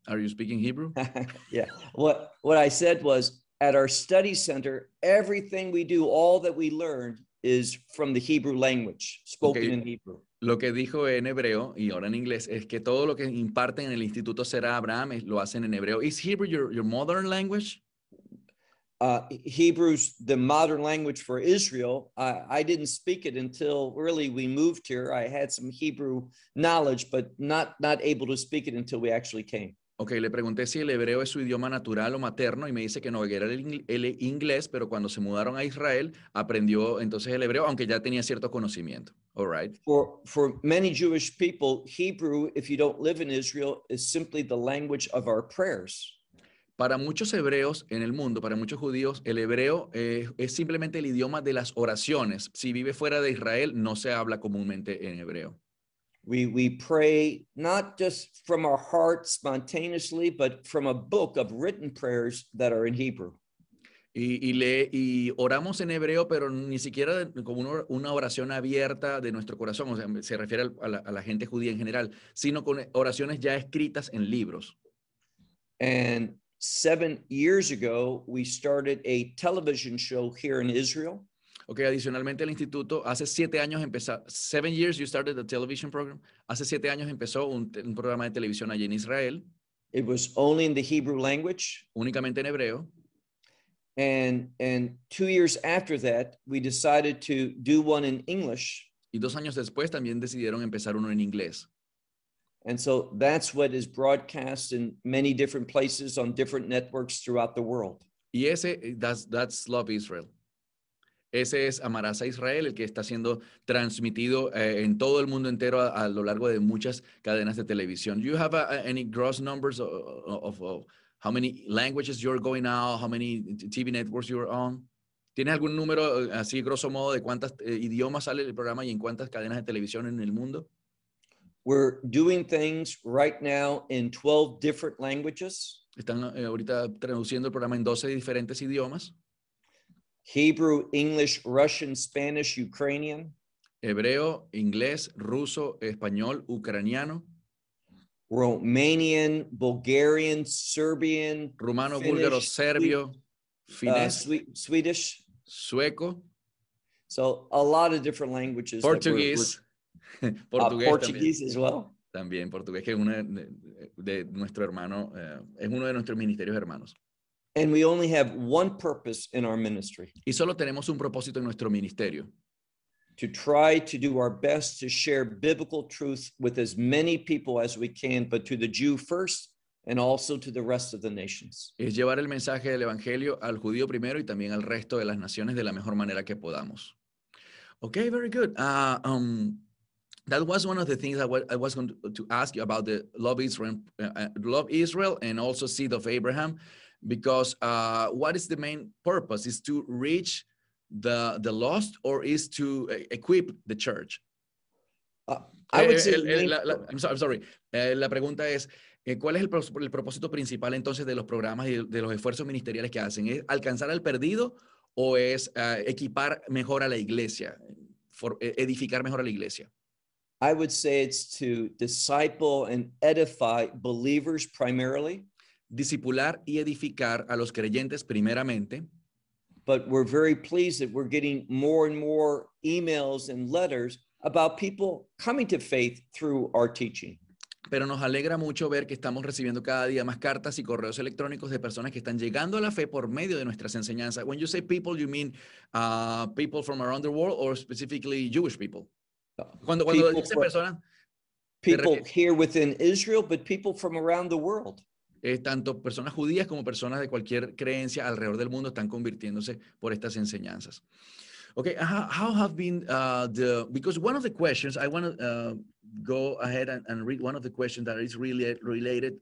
Are you speaking Hebrew? yeah. What what I said was at our study center, everything we do, all that we learn, is from the Hebrew language, spoken okay. in Hebrew. Lo que dijo en hebreo y ahora en inglés es que todo lo que imparten en el instituto Zera Abraham, lo hacen en hebreo. Is Hebrew your, your modern language? Uh, Hebrew's the modern language for Israel. I, I didn't speak it until really we moved here. I had some Hebrew knowledge, but not not able to speak it until we actually came. Ok, le pregunté si el hebreo es su idioma natural o materno y me dice que no, que era el, el inglés, pero cuando se mudaron a Israel aprendió entonces el hebreo, aunque ya tenía cierto conocimiento. All right. For for many Jewish people, Hebrew, if you don't live in Israel, is simply the language of our prayers. Para muchos hebreos en el mundo, para muchos judíos, el hebreo eh, es simplemente el idioma de las oraciones. Si vive fuera de Israel, no se habla comúnmente en hebreo. We, we pray not just from our heart spontaneously, but from a book of written prayers that are in Hebrew. Y, y, lee, y oramos en hebreo, pero ni siquiera como una, una oración abierta de nuestro corazón, o sea, se refiere a la, a la gente judía en general, sino con oraciones ya escritas en libros. And seven years ago, we started a television show here in Israel. Ok, adicionalmente el instituto, hace siete años empezó, seven years you started the television program, hace siete años empezó un, un programa de televisión allí en Israel, It was only in the Hebrew language. únicamente en hebreo, And, and two years after that, we decided to do one in English. y dos años después también decidieron empezar uno en inglés. And so that's what is broadcast in many different places on different networks throughout the world. Y ese, eh, that's, that's Love Israel. Ese es Amarás a Israel, el que está siendo transmitido eh, en todo el mundo entero a, a lo largo de muchas cadenas de televisión. Do you have uh, any gross numbers of, of- of how many languages you're going out, how many TV networks you're on? ¿Tienes algún número eh, así, grosso modo, de cuántos idiomas sale el programa y en cuántas cadenas de televisión en el mundo? We're doing things right now in 12 different languages Están eh, ahorita traduciendo el programa en 12 diferentes idiomas. Hebrew, English, Russian, Spanish, Ukrainian. Hebreo, inglés, ruso, español, ucraniano, Romanian, Bulgarian, Serbian, rumano, Finnish, búlgaro, serbio, uh, finés, Swe- Swedish. sueco, So a lot of different languages. we're- portugués, uh, Portuguese as well. también, también portugués, que es uno de, de nuestro hermano, eh, es uno de nuestros ministerios hermanos. And we only have one purpose in our ministry Y solo tenemos un propósito en nuestro ministerio, to try to do our best to share biblical truth with as many people as we can, but to the Jew first and also to the rest of the nations. es llevar el mensaje del Evangelio al judío primero y también al resto de las naciones de la mejor manera que podamos. Okay, very good. Uh, um, that was one of the things I I was going to, ask you about the Love Israel, uh, uh, Love Israel and also Seed of Abraham, because uh, what is the main purpose? Is to reach the, the lost or is to uh, equip the church? I would Eh, say the el- la, la- I'm so- I'm sorry. Eh, la pregunta es, eh, ¿cuál es el, el propósito principal entonces de los programas y de, los esfuerzos ministeriales que hacen? ¿Es alcanzar al perdido o es ah, equipar mejor a la iglesia, for- eh, edificar mejor a la iglesia? I would say it's to disciple and edify believers primarily, Discipular y edificar a los creyentes primeramente, but we're very pleased that we're getting more and more emails and letters about people coming to faith through our teaching. pero nos alegra mucho ver que estamos recibiendo cada día más cartas y correos electrónicos de personas que están llegando a la fe por medio de nuestras enseñanzas. When you say people, you mean uh, people from around the world or specifically Jewish people? Cuando, cuando People dice personas, People here within Israel, but people from around the world. eh, tanto personas judías como personas de cualquier creencia alrededor del mundo están convirtiéndose por estas enseñanzas. Okay, how, how have been uh, the, because one of the questions, I want to uh, go ahead and, and read one of the questions that is really related.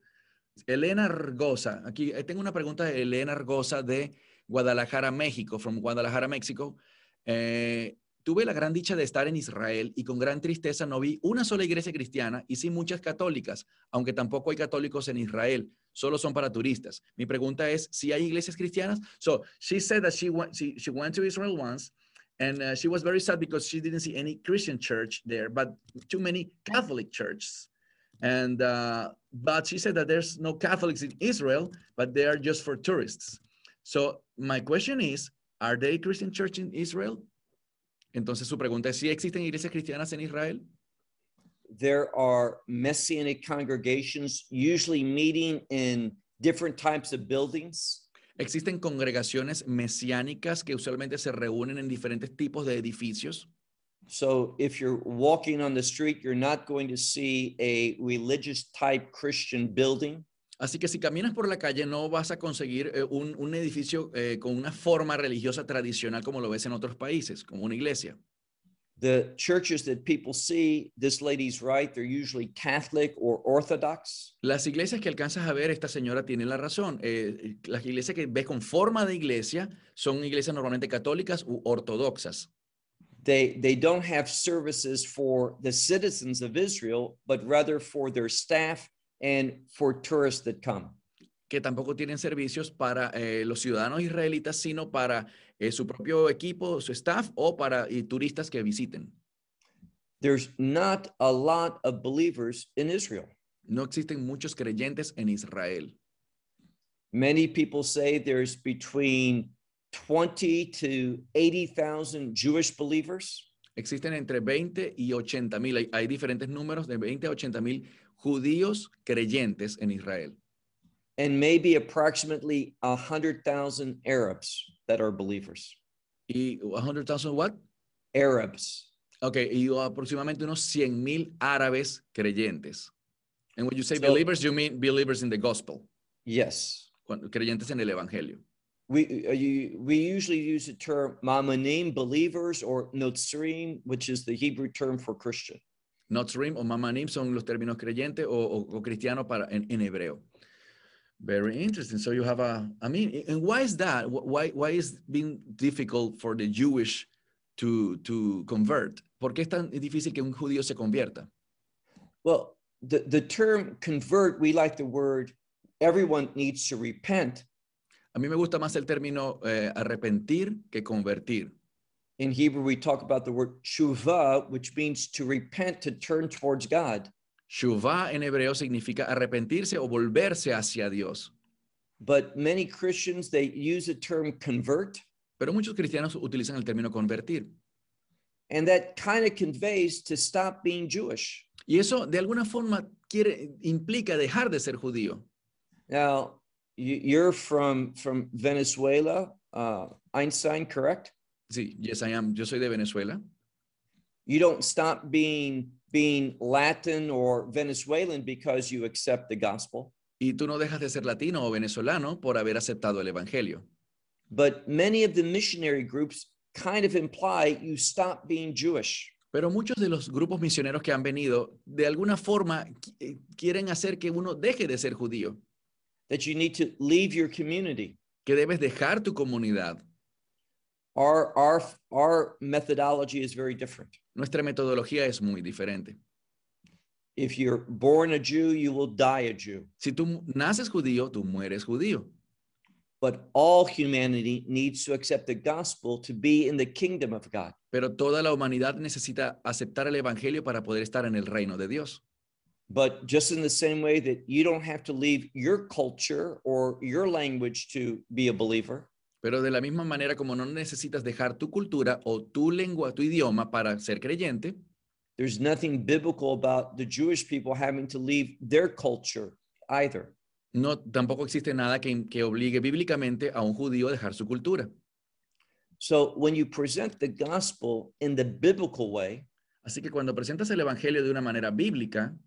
Elena Argosa, aquí eh, tengo una pregunta de Elena Argosa de Guadalajara, México, from Guadalajara, México. Eh, tuve la gran dicha de estar en Israel y con gran tristeza no vi una sola iglesia cristiana y sí muchas católicas, aunque tampoco hay católicos en Israel, solo son para turistas. Mi pregunta es si hay iglesias cristianas. So she said that she went, she, she went to Israel once and uh, she was very sad because she didn't see any Christian church there, but too many Catholic churches. And uh, but she said that there's no Catholics in Israel, but they are just for tourists. So my question is, are there Christian church in Israel? Entonces su pregunta es si existen iglesias cristianas en Israel. There are messianic congregations usually meeting in different types of buildings. Existen congregaciones mesiánicas que usualmente se reúnen en diferentes tipos de edificios. So if you're walking on the street, you're not going to see a religious type Christian building. Así que si caminas por la calle no vas a conseguir eh, un, un edificio eh, con una forma religiosa tradicional como lo ves en otros países, como una iglesia. The churches that people see, this lady's right, they're usually Catholic or Orthodox. Las iglesias que alcanzas a ver, esta señora tiene la razón. eh, las iglesias que ves con forma de iglesia son iglesias normalmente católicas u ortodoxas. they they don't have services for the citizens of Israel, but rather for their staff and for tourists that come. que tampoco tienen servicios para eh, los ciudadanos israelitas, sino para eh, su propio equipo, su staff o para y turistas que visiten. There's not a lot of believers in Israel. No existen muchos creyentes en Israel. Many people say there's between 20 to 80,000 Jewish believers. Existen entre 20 y 80 mil, hay, hay diferentes números de 20 a 80 mil judíos creyentes en Israel. and maybe approximately 100,000 Arabs that are believers. Y 100,000 what? Arabs. Ok, y aproximadamente unos 100 mil árabes creyentes. And when you say So- believers, you mean believers in the gospel, Yes. cuando- creyentes en el evangelio. We, uh, you, we usually use the term mamanim, believers, or notzerim, which is the Hebrew term for Christian. Notzrim o mamanim son los términos creyente o, o, o cristiano para, en, en hebreo. Very interesting. So you have a, I mean, and why is that? Wh- Why, why is being difficult for the Jewish to, to convert? ¿Por qué es tan difícil que un judío se convierta? Well, the, the term convert, we like the word, everyone needs to repent. A mí me gusta más el término eh, arrepentir que convertir. In Hebrew, we talk about the word shuvah, which means to repent, to turn towards God. Shuvah en hebreo significa arrepentirse o volverse hacia Dios. But many Christians, they use the term convert, Pero muchos cristianos utilizan el término convertir. and that kind of conveys to stop being Jewish. Y eso de alguna forma quiere, implica dejar de ser judío. Now, you- you're from from Venezuela, uh, Einstein, correct? Sí, yes, I am. Yo soy de Venezuela. You don't stop being being Latin or Venezuelan because you accept the gospel. Y tú no dejas de ser latino o venezolano por haber aceptado el evangelio. But many of the missionary groups kind of imply you stop being Jewish. Pero muchos de los grupos misioneros que han venido, de alguna forma, eh, quieren hacer que uno deje de ser judío, that you need to leave your community. que debes dejar tu comunidad. Our our our methodology is very different. Nuestra metodología es muy diferente. If you're born a Jew, you will die a Jew. Si tú naces judío, tú mueres judío. But all humanity needs to accept the gospel to be in the kingdom of God. Pero toda la humanidad necesita aceptar el evangelio para poder estar en el reino de Dios. But just in the same way that you don't have to leave your culture or your language to be a believer, Pero de la misma manera como no necesitas dejar tu cultura o tu lengua, tu idioma para ser creyente, there's nothing biblical about the Jewish people having to leave their culture either. no tampoco existe nada que, que obligue bíblicamente a un judío a dejar su cultura. So when you present the gospel in the biblical way, Así que cuando presentas el evangelio de una manera bíblica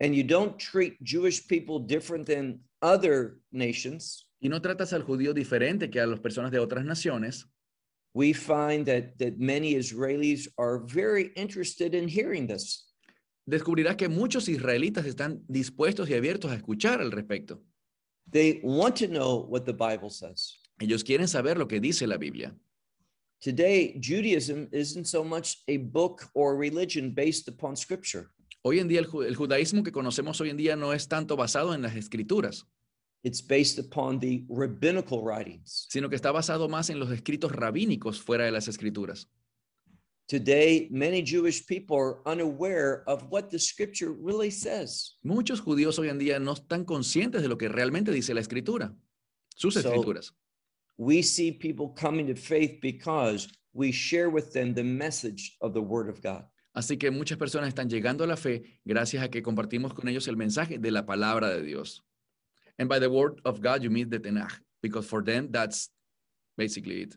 and you don't treat Jewish people different than other nations, y no tratas al judío diferente que a las personas de otras naciones, we find that, that many Israelis are very interested in hearing this. descubrirás que muchos israelitas están dispuestos y abiertos a escuchar al respecto. They want to know what the Bible says. Ellos quieren saber lo que dice la Biblia. Today, Judaism isn't so much a book or religion based upon scripture. Hoy en día el, ju- el judaísmo que conocemos hoy en día no es tanto basado en las escrituras, It's based upon the rabbinical writings. sino que está basado más en los escritos rabínicos fuera de las escrituras. Today, many Jewish people are unaware of what the scripture really says. Muchos judíos hoy en día no están conscientes de lo que realmente dice la escritura, sus So- escrituras. We see people coming to faith because we share with them the message of the word of God. Así que muchas personas están llegando a la fe gracias a que compartimos con ellos el mensaje de la palabra de Dios. And by the word of God, you mean the Tanakh, because for them, that's basically it.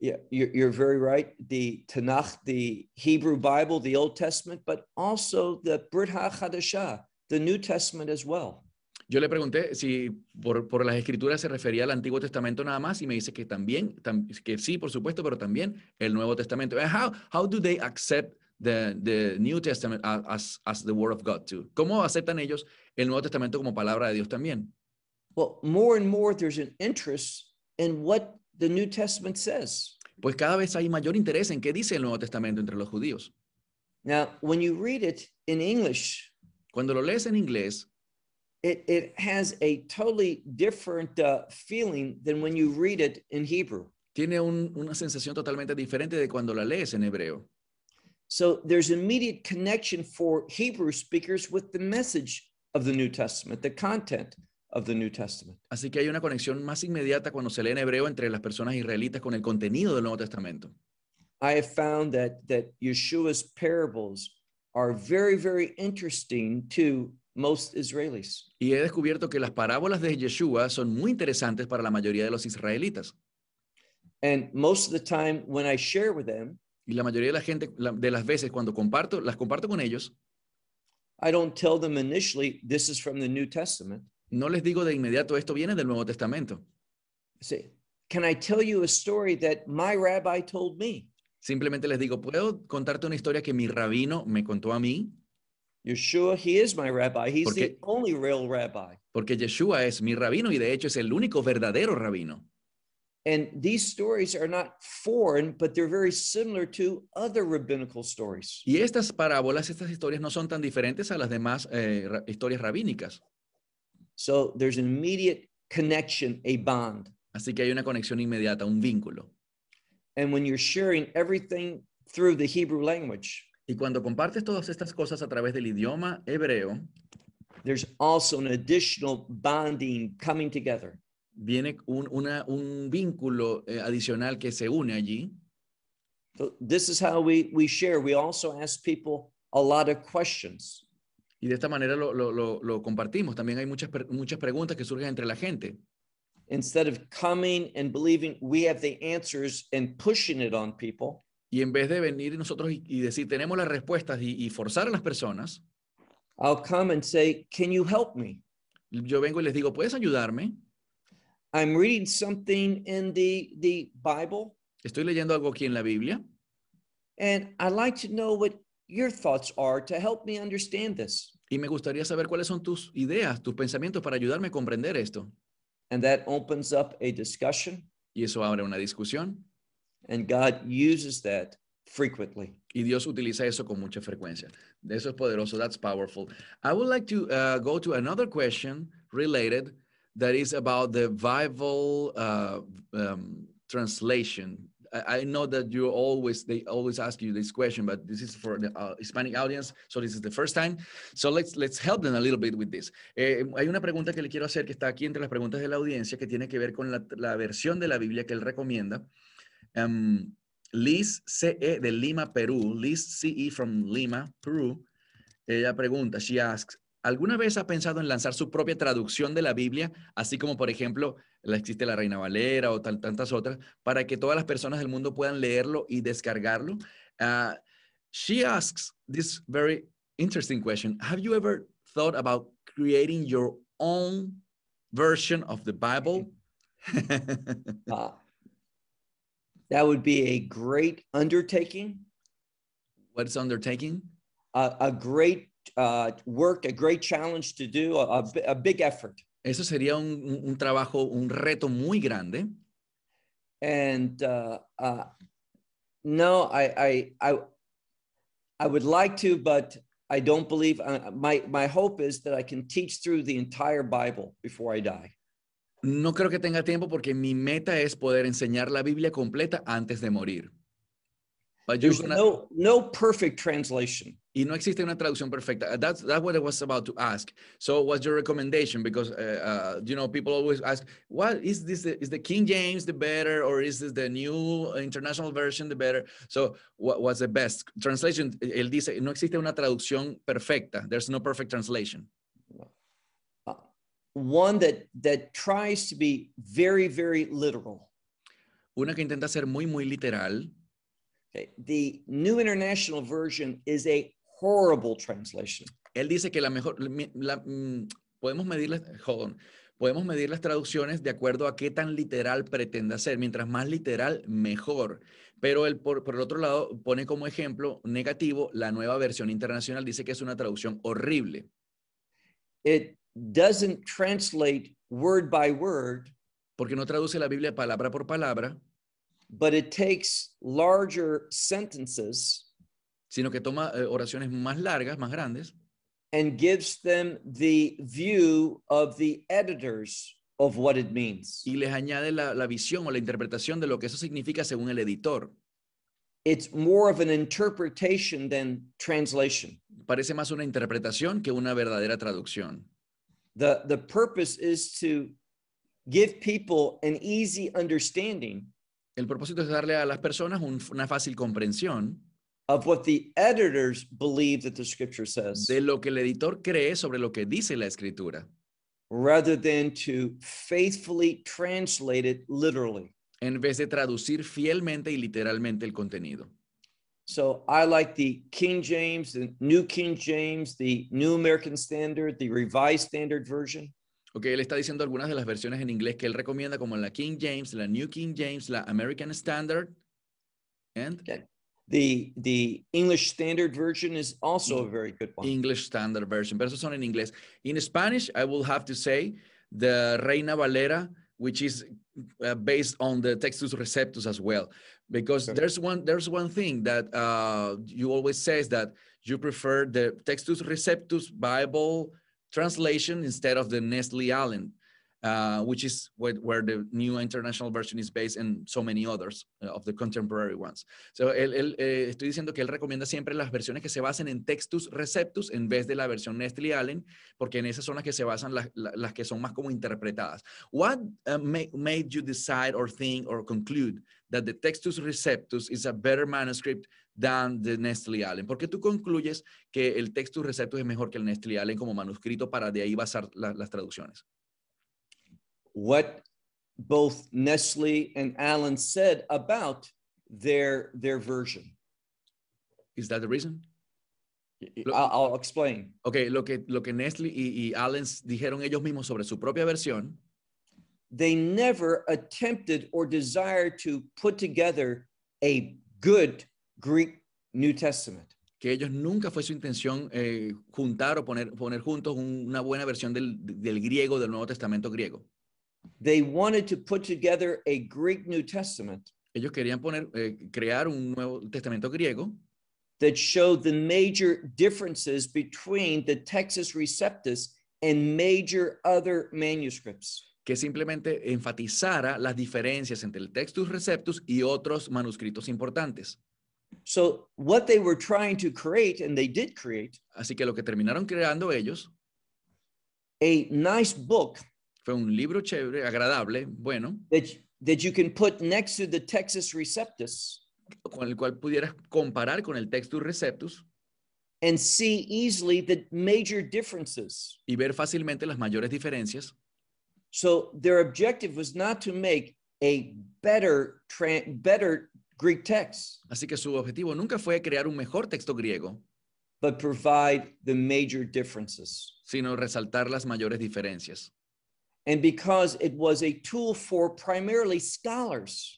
Yeah, you're, you're very right. The Tanakh, the Hebrew Bible, the Old Testament, but also the Brit HaChadashah, the New Testament as well. Yo le pregunté si por, por las escrituras se refería al Antiguo Testamento nada más y me dice que también, tam- que sí, por supuesto, pero también el Nuevo Testamento. How, how do they accept the, the New Testament as, as the Word of God too? ¿Cómo aceptan ellos el Nuevo Testamento como palabra de Dios también? Well, more and more there's an interest in what the New Testament says. pues cada vez hay mayor interés en qué dice el Nuevo Testamento entre los judíos. Now, when you read it in English, Cuando lo lees en inglés, it, it has a totally different uh, feeling than when you read it in Hebrew. tiene un- una sensación totalmente diferente de cuando la lees en hebreo. So there's immediate connection for Hebrew speakers with the message of the New Testament, the content of the New Testament. Así que hay una conexión más inmediata cuando se lee en hebreo entre las personas israelitas con el contenido del Nuevo Testamento. I have found that that Yeshua's parables are very, very interesting to most Israelis. Y he descubierto que las parábolas de Yeshua son muy interesantes para la mayoría de los israelitas. And most of the time when I share with them, Y la mayoría de la gente, la- de las veces cuando comparto, las comparto con ellos, I don't tell them initially this is from the New Testament. no les digo de inmediato esto viene del Nuevo Testamento. Can I tell you a story that my rabbi told me? Simplemente les digo, ¿puedo contarte una historia que mi rabino me contó a mí? Yeshua, he is my rabbi. He's the only real rabbi. Porque Yeshua es mi rabino y de hecho es el único verdadero rabino. And these stories are not foreign, but they're very similar to other rabbinical stories. Y estas parábolas, estas historias no son tan diferentes a las demás eh, historias rabínicas. So there's an immediate connection, a bond. Así que hay una conexión inmediata, un vínculo. And when you're sharing everything through the Hebrew language, Y cuando compartes todas estas cosas a través del idioma hebreo, there's also an additional bonding coming together. Viene un, una- un vínculo eh, adicional que se une allí. So this is how we, we share. We also ask people a lot of questions. Y de esta manera lo, lo- lo- lo compartimos. También hay muchas, muchas preguntas que surgen entre la gente. Instead of coming and believing we have the answers and pushing it on people, Y en vez de venir nosotros y, y decir, tenemos las respuestas y, y forzar a las personas, I'll come and say, Can you help me? yo vengo y les digo, ¿puedes ayudarme? I'm reading something in the, the Bible, Estoy leyendo algo aquí en la Biblia and I'd like to know what your thoughts are to help me understand this. y me gustaría saber cuáles son tus ideas, tus pensamientos para ayudarme a comprender esto. And that opens up a discussion, Y eso abre una discusión and God uses that frequently. y Dios utiliza eso con mucha frecuencia. Eso es poderoso. That's powerful. I would like to uh, go to another question related that is about the Bible uh, um, translation. I, I know that you always they always ask you this question, but this is for the uh, Hispanic audience, so this is the first time. So let's let's help them a little bit with this. Eh, hay una pregunta que le quiero hacer que está aquí entre las preguntas de la audiencia que tiene que ver con la, la versión de la Biblia que él recomienda. Um, Liz CE de Lima, Perú. Liz CE from Lima, Perú. Ella pregunta, she asks, ¿alguna vez ha pensado en lanzar su propia traducción de la Biblia, así como por ejemplo la existe la Reina Valera o tal, tantas otras, para que todas las personas del mundo puedan leerlo y descargarlo? Uh, she asks this very interesting question. Have you ever thought about creating your own version of the Bible? Uh, that would be a great undertaking, What's undertaking? a great uh, work, a great challenge to do, a, a big effort. Eso sería un, un- trabajo, un reto muy grande. And uh, uh, no, I, I, I, I would like to, but I don't believe. Uh, my my hope is that I can teach through the entire Bible before I die. No creo que tenga tiempo porque mi meta es poder enseñar la Biblia completa antes de morir. But There's gonna- no no perfect translation. Y no existe una traducción perfecta. Uh, That's that's what I was about to ask. So, what's your recommendation? Because uh, uh, you know, people always ask, "What is this? The, is the King James the better, or is this the new international version the better?" So, what, what's the best translation? Él dice, no existe una traducción perfecta. There's no perfect translation. Uh, one that that tries to be very very literal. Una que intenta ser muy muy literal. Okay. The New International Version is a horrible translation. Él dice que la mejor, mi- la- mm, podemos medir las, hold on. podemos medir las traducciones de acuerdo a qué tan literal pretenda ser. Mientras más literal, mejor. Pero él, por, por el otro lado, pone como ejemplo negativo la nueva versión internacional. Dice que es una traducción horrible. It doesn't translate word by word, Porque no traduce la Biblia palabra por palabra, but it takes larger sentences sino que toma eh, oraciones más largas, más grandes, and gives them the view of the editors of what it means. y les añade la, la visión o la interpretación de lo que eso significa según el editor. It's more of an interpretation than translation. Parece más una interpretación que una verdadera traducción. The, the purpose is to give people an easy understanding El propósito es darle a las personas un- una fácil comprensión of what the editors believe that the scripture says de lo que el editor cree sobre lo que dice la escritura, rather than to faithfully translate it literally. en vez de traducir fielmente y literalmente el contenido. So I like the King James, the New King James, the New American Standard, the Revised Standard Version. Ok, él está diciendo algunas de las versiones en inglés que él recomienda, como la King James, la New King James, la American Standard, and The the English Standard Version is also a very good one. English Standard Version, pero son en inglés. In Spanish, I will have to say the Reina Valera, which is uh, based on the Textus Receptus as well, because Okay. there's one there's one thing that uh, you always says that you prefer the Textus Receptus Bible translation instead of the Nestle Aland, uh, which is where, the New International Version is based and so many others uh, of the contemporary ones. So, él, él, eh, estoy diciendo que él recomienda siempre las versiones que se basen en Textus Receptus en vez de la versión Nestle Allen, porque en esas son las que se basan las, la- las que son más como interpretadas. What uh, ma- made you decide or think or conclude that the Textus Receptus is a better manuscript than the Nestle Allen? ¿Por qué tú concluyes que el Textus Receptus es mejor que el Nestle Allen como manuscrito para de ahí basar la- las traducciones? What both Nestle and Allen said about their their version. Is that the reason? I'll, I'll explain. Ok, lo que, lo que Nestle y, y Allen dijeron ellos mismos sobre su propia versión They never attempted or desired to put together a good Greek New Testament. que ellos nunca fue su intención eh, juntar o poner, poner juntos un- una buena versión del, del griego, del Nuevo Testamento griego. They wanted to put together a Greek New Testament Ellos querían poner, eh, crear un Nuevo Testamento griego that showed the major differences between the Textus Receptus and major other manuscripts. que simplemente enfatizara las diferencias entre el Textus Receptus y otros manuscritos importantes. So, what they were trying to create, and they did create, Así que lo que terminaron creando ellos a nice book fue un libro chévere, agradable, bueno, that, that you can put next to the Texas Receptus con el cual pudieras comparar con el Textus Receptus and see easily the major differences. y ver fácilmente las mayores diferencias. So their objective was not to make a better better Greek text, Así que su objetivo nunca fue crear un mejor texto griego, but provide the major differences. sino resaltar las mayores diferencias. And because it was a tool for primarily scholars,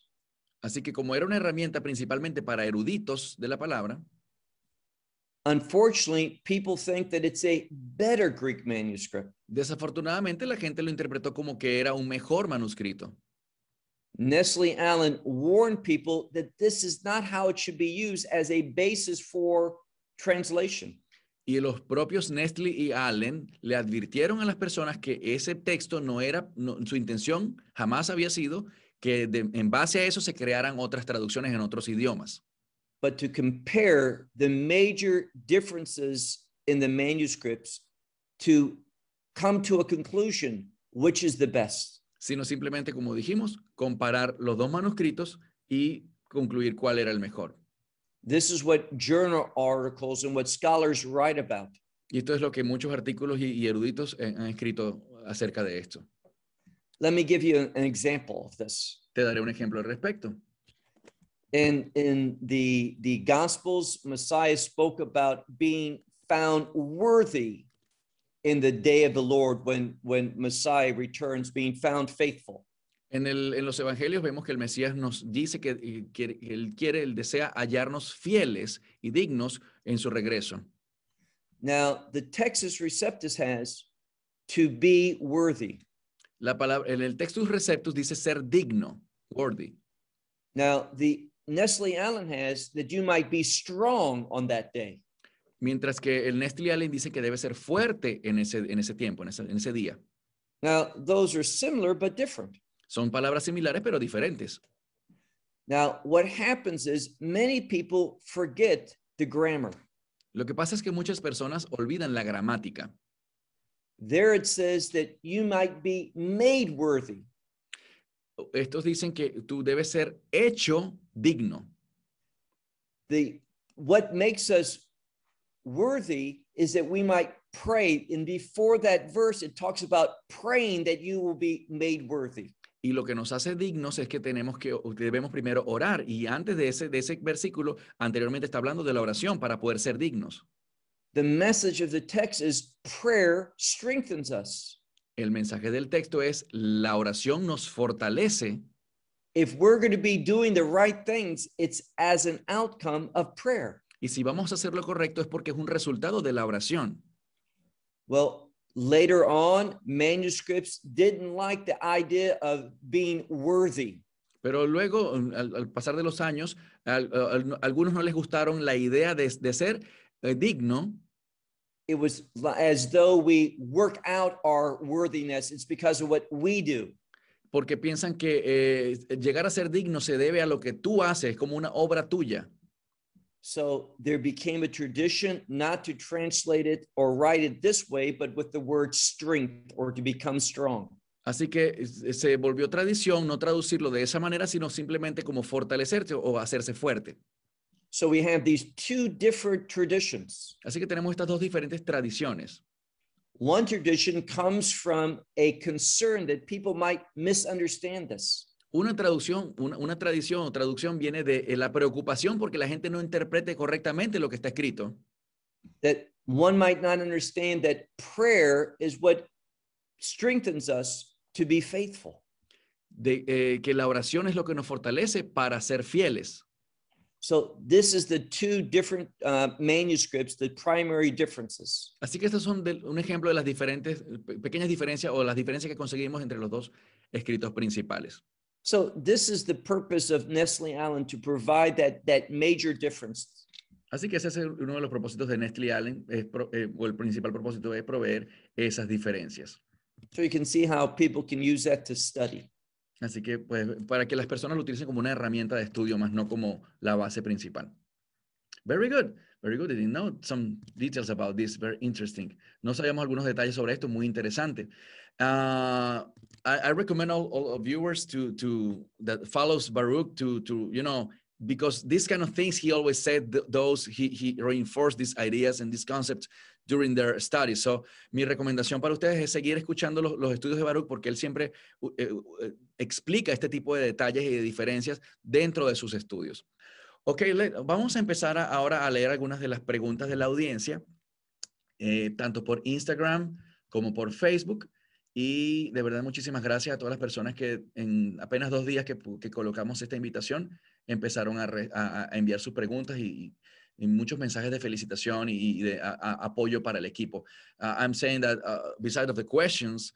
Así que como era una herramienta principalmente para eruditos de la palabra, unfortunately, people think that it's a better Greek manuscript. desafortunadamente la gente lo interpretó como que era un mejor manuscrito. Nestle Aland warned people that this is not how it should be used as a basis for translation. Y los propios Nestle y Allen le advirtieron a las personas que ese texto no era, no- su intención jamás había sido que de- en base a eso se crearan otras traducciones en otros idiomas, but to compare the major differences in the manuscripts to come to a conclusion which is the best. sino simplemente, como dijimos, comparar los dos manuscritos y concluir cuál era el mejor. This is what journal articles and what scholars write about. Y esto es lo que muchos artículos y, y eruditos eh, han escrito acerca de esto. Let me give you an, an example of this. Te daré un ejemplo al respecto. In in the the gospels Messiah spoke about being found worthy in the day of the Lord when when Messiah returns being found faithful. En, el- en los evangelios vemos que el Mesías nos dice que, eh, quiere- que él quiere, él desea hallarnos fieles y dignos en su regreso. Now, the Texas Receptus has to be worthy. La palabra, en el Textus Receptus dice ser digno, worthy. Now, the Nestle Allen has that you might be strong on that day. Mientras que el Nestle Allen dice que debe ser fuerte en ese, en ese tiempo, en ese, en ese día. Now, those are similar but different. Son palabras similares pero diferentes. Now, what happens is many people forget the grammar. Lo que pasa es que muchas personas olvidan la gramática. There it says that you might be made worthy. Estos dicen que tú debes ser hecho digno. The what makes us worthy is that we might pray. And before that verse, it talks about praying that you will be made worthy. Y lo que nos hace dignos es que tenemos que debemos primero orar y antes de ese de ese versículo anteriormente está hablando de la oración para poder ser dignos. The message of the text is prayer strengthens us. El mensaje del texto es la oración nos fortalece. If we're going to be doing the right things, it's as an outcome of prayer. Y si vamos a hacer lo correcto es porque es un resultado de la oración. Well, later on, manuscripts didn't like the idea of being worthy. Pero luego, al, al pasar de los años, al, al, algunos no les gustaron la idea de, de ser eh, digno. It was as though we work out our worthiness. It's because of what we do. Porque piensan que eh, llegar a ser digno se debe a lo que tú haces, como una obra tuya. So there became a tradition not to translate it or write it this way, but with the word strength or to become strong. Así que se volvió tradición no traducirlo de esa manera, sino simplemente como fortalecerse o hacerse fuerte. So we have these two different traditions. Así que tenemos estas dos diferentes tradiciones. One tradition comes from a concern that people might misunderstand this. Una traducción, una, una tradición o traducción viene de eh, la preocupación porque la gente no interprete correctamente lo que está escrito. That one might not understand that prayer is what strengthens us to be faithful. De, eh, que la oración es lo que nos fortalece para ser fieles. So this is the two different uh, manuscripts, the primary differences. Así que estos son de, un ejemplo de las diferentes pe pequeñas diferencias o las diferencias que conseguimos entre los dos escritos principales. So this is the purpose of Nestle Aland to provide that that major difference. Así que ese es uno de los propósitos de Nestle Aland, es pro, eh, o el principal propósito es proveer esas diferencias. So you can see how people can use that to study. Así que, pues, para que las personas lo utilicen como una herramienta de estudio, más no como la base principal. Very good, very good. I didn't know some details about this. Very interesting. No sabíamos algunos detalles sobre esto, muy interesante. Uh, I, recommend all, all viewers to to that follows Baruch to to you know because these kind of things he always said th those he he reinforced these ideas and these concepts during their studies. So, mi recomendación para ustedes es seguir escuchando los, los estudios de Baruch porque él siempre eh, eh, explica este tipo de detalles y de diferencias dentro de sus estudios. Ok, vamos a empezar a, ahora a leer algunas de las preguntas de la audiencia, eh, tanto por Instagram como por Facebook. Y de verdad, muchísimas gracias a todas las personas que en apenas dos días que, colocamos esta invitación empezaron a, enviar sus preguntas y, muchos mensajes de felicitación y, de apoyo para el equipo. Uh, I'm saying that uh, beside of the questions,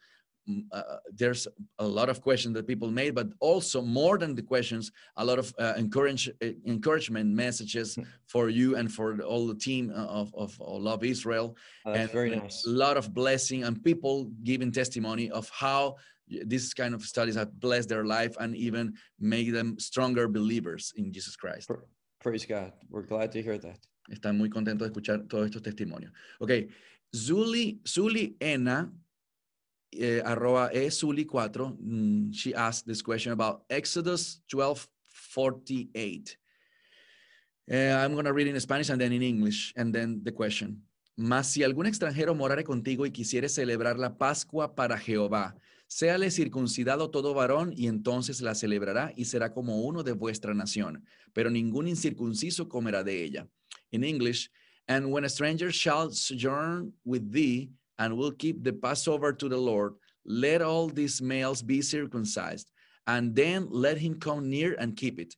uh, there's a lot of questions that people made, but also more than the questions, a lot of uh, encourage, encouragement messages for you and for all the team of, of, of Love Israel. Oh, and very nice. A lot of blessing and people giving testimony of how this kind of studies have blessed their life and even made them stronger believers in Jesus Christ. Praise God. We're glad to hear that. Están muy contentos de escuchar todos estos testimonios. Ok, Zuli, Zuli Ena uh, arroba esuli4, mm, she asked this question about Exodus 12, 48. Uh, I'm going to read in Spanish and then in English, and then the question. Mas si algún extranjero morare contigo y quisiere celebrar la Pascua para Jehová, séale circuncidado todo varón y entonces la celebrará y será como uno de vuestra nación, pero ningún incircunciso comerá de ella. In English, and when a stranger shall sojourn with thee, and will keep the Passover to the Lord, let all these males be circumcised, and then let him come near and keep it.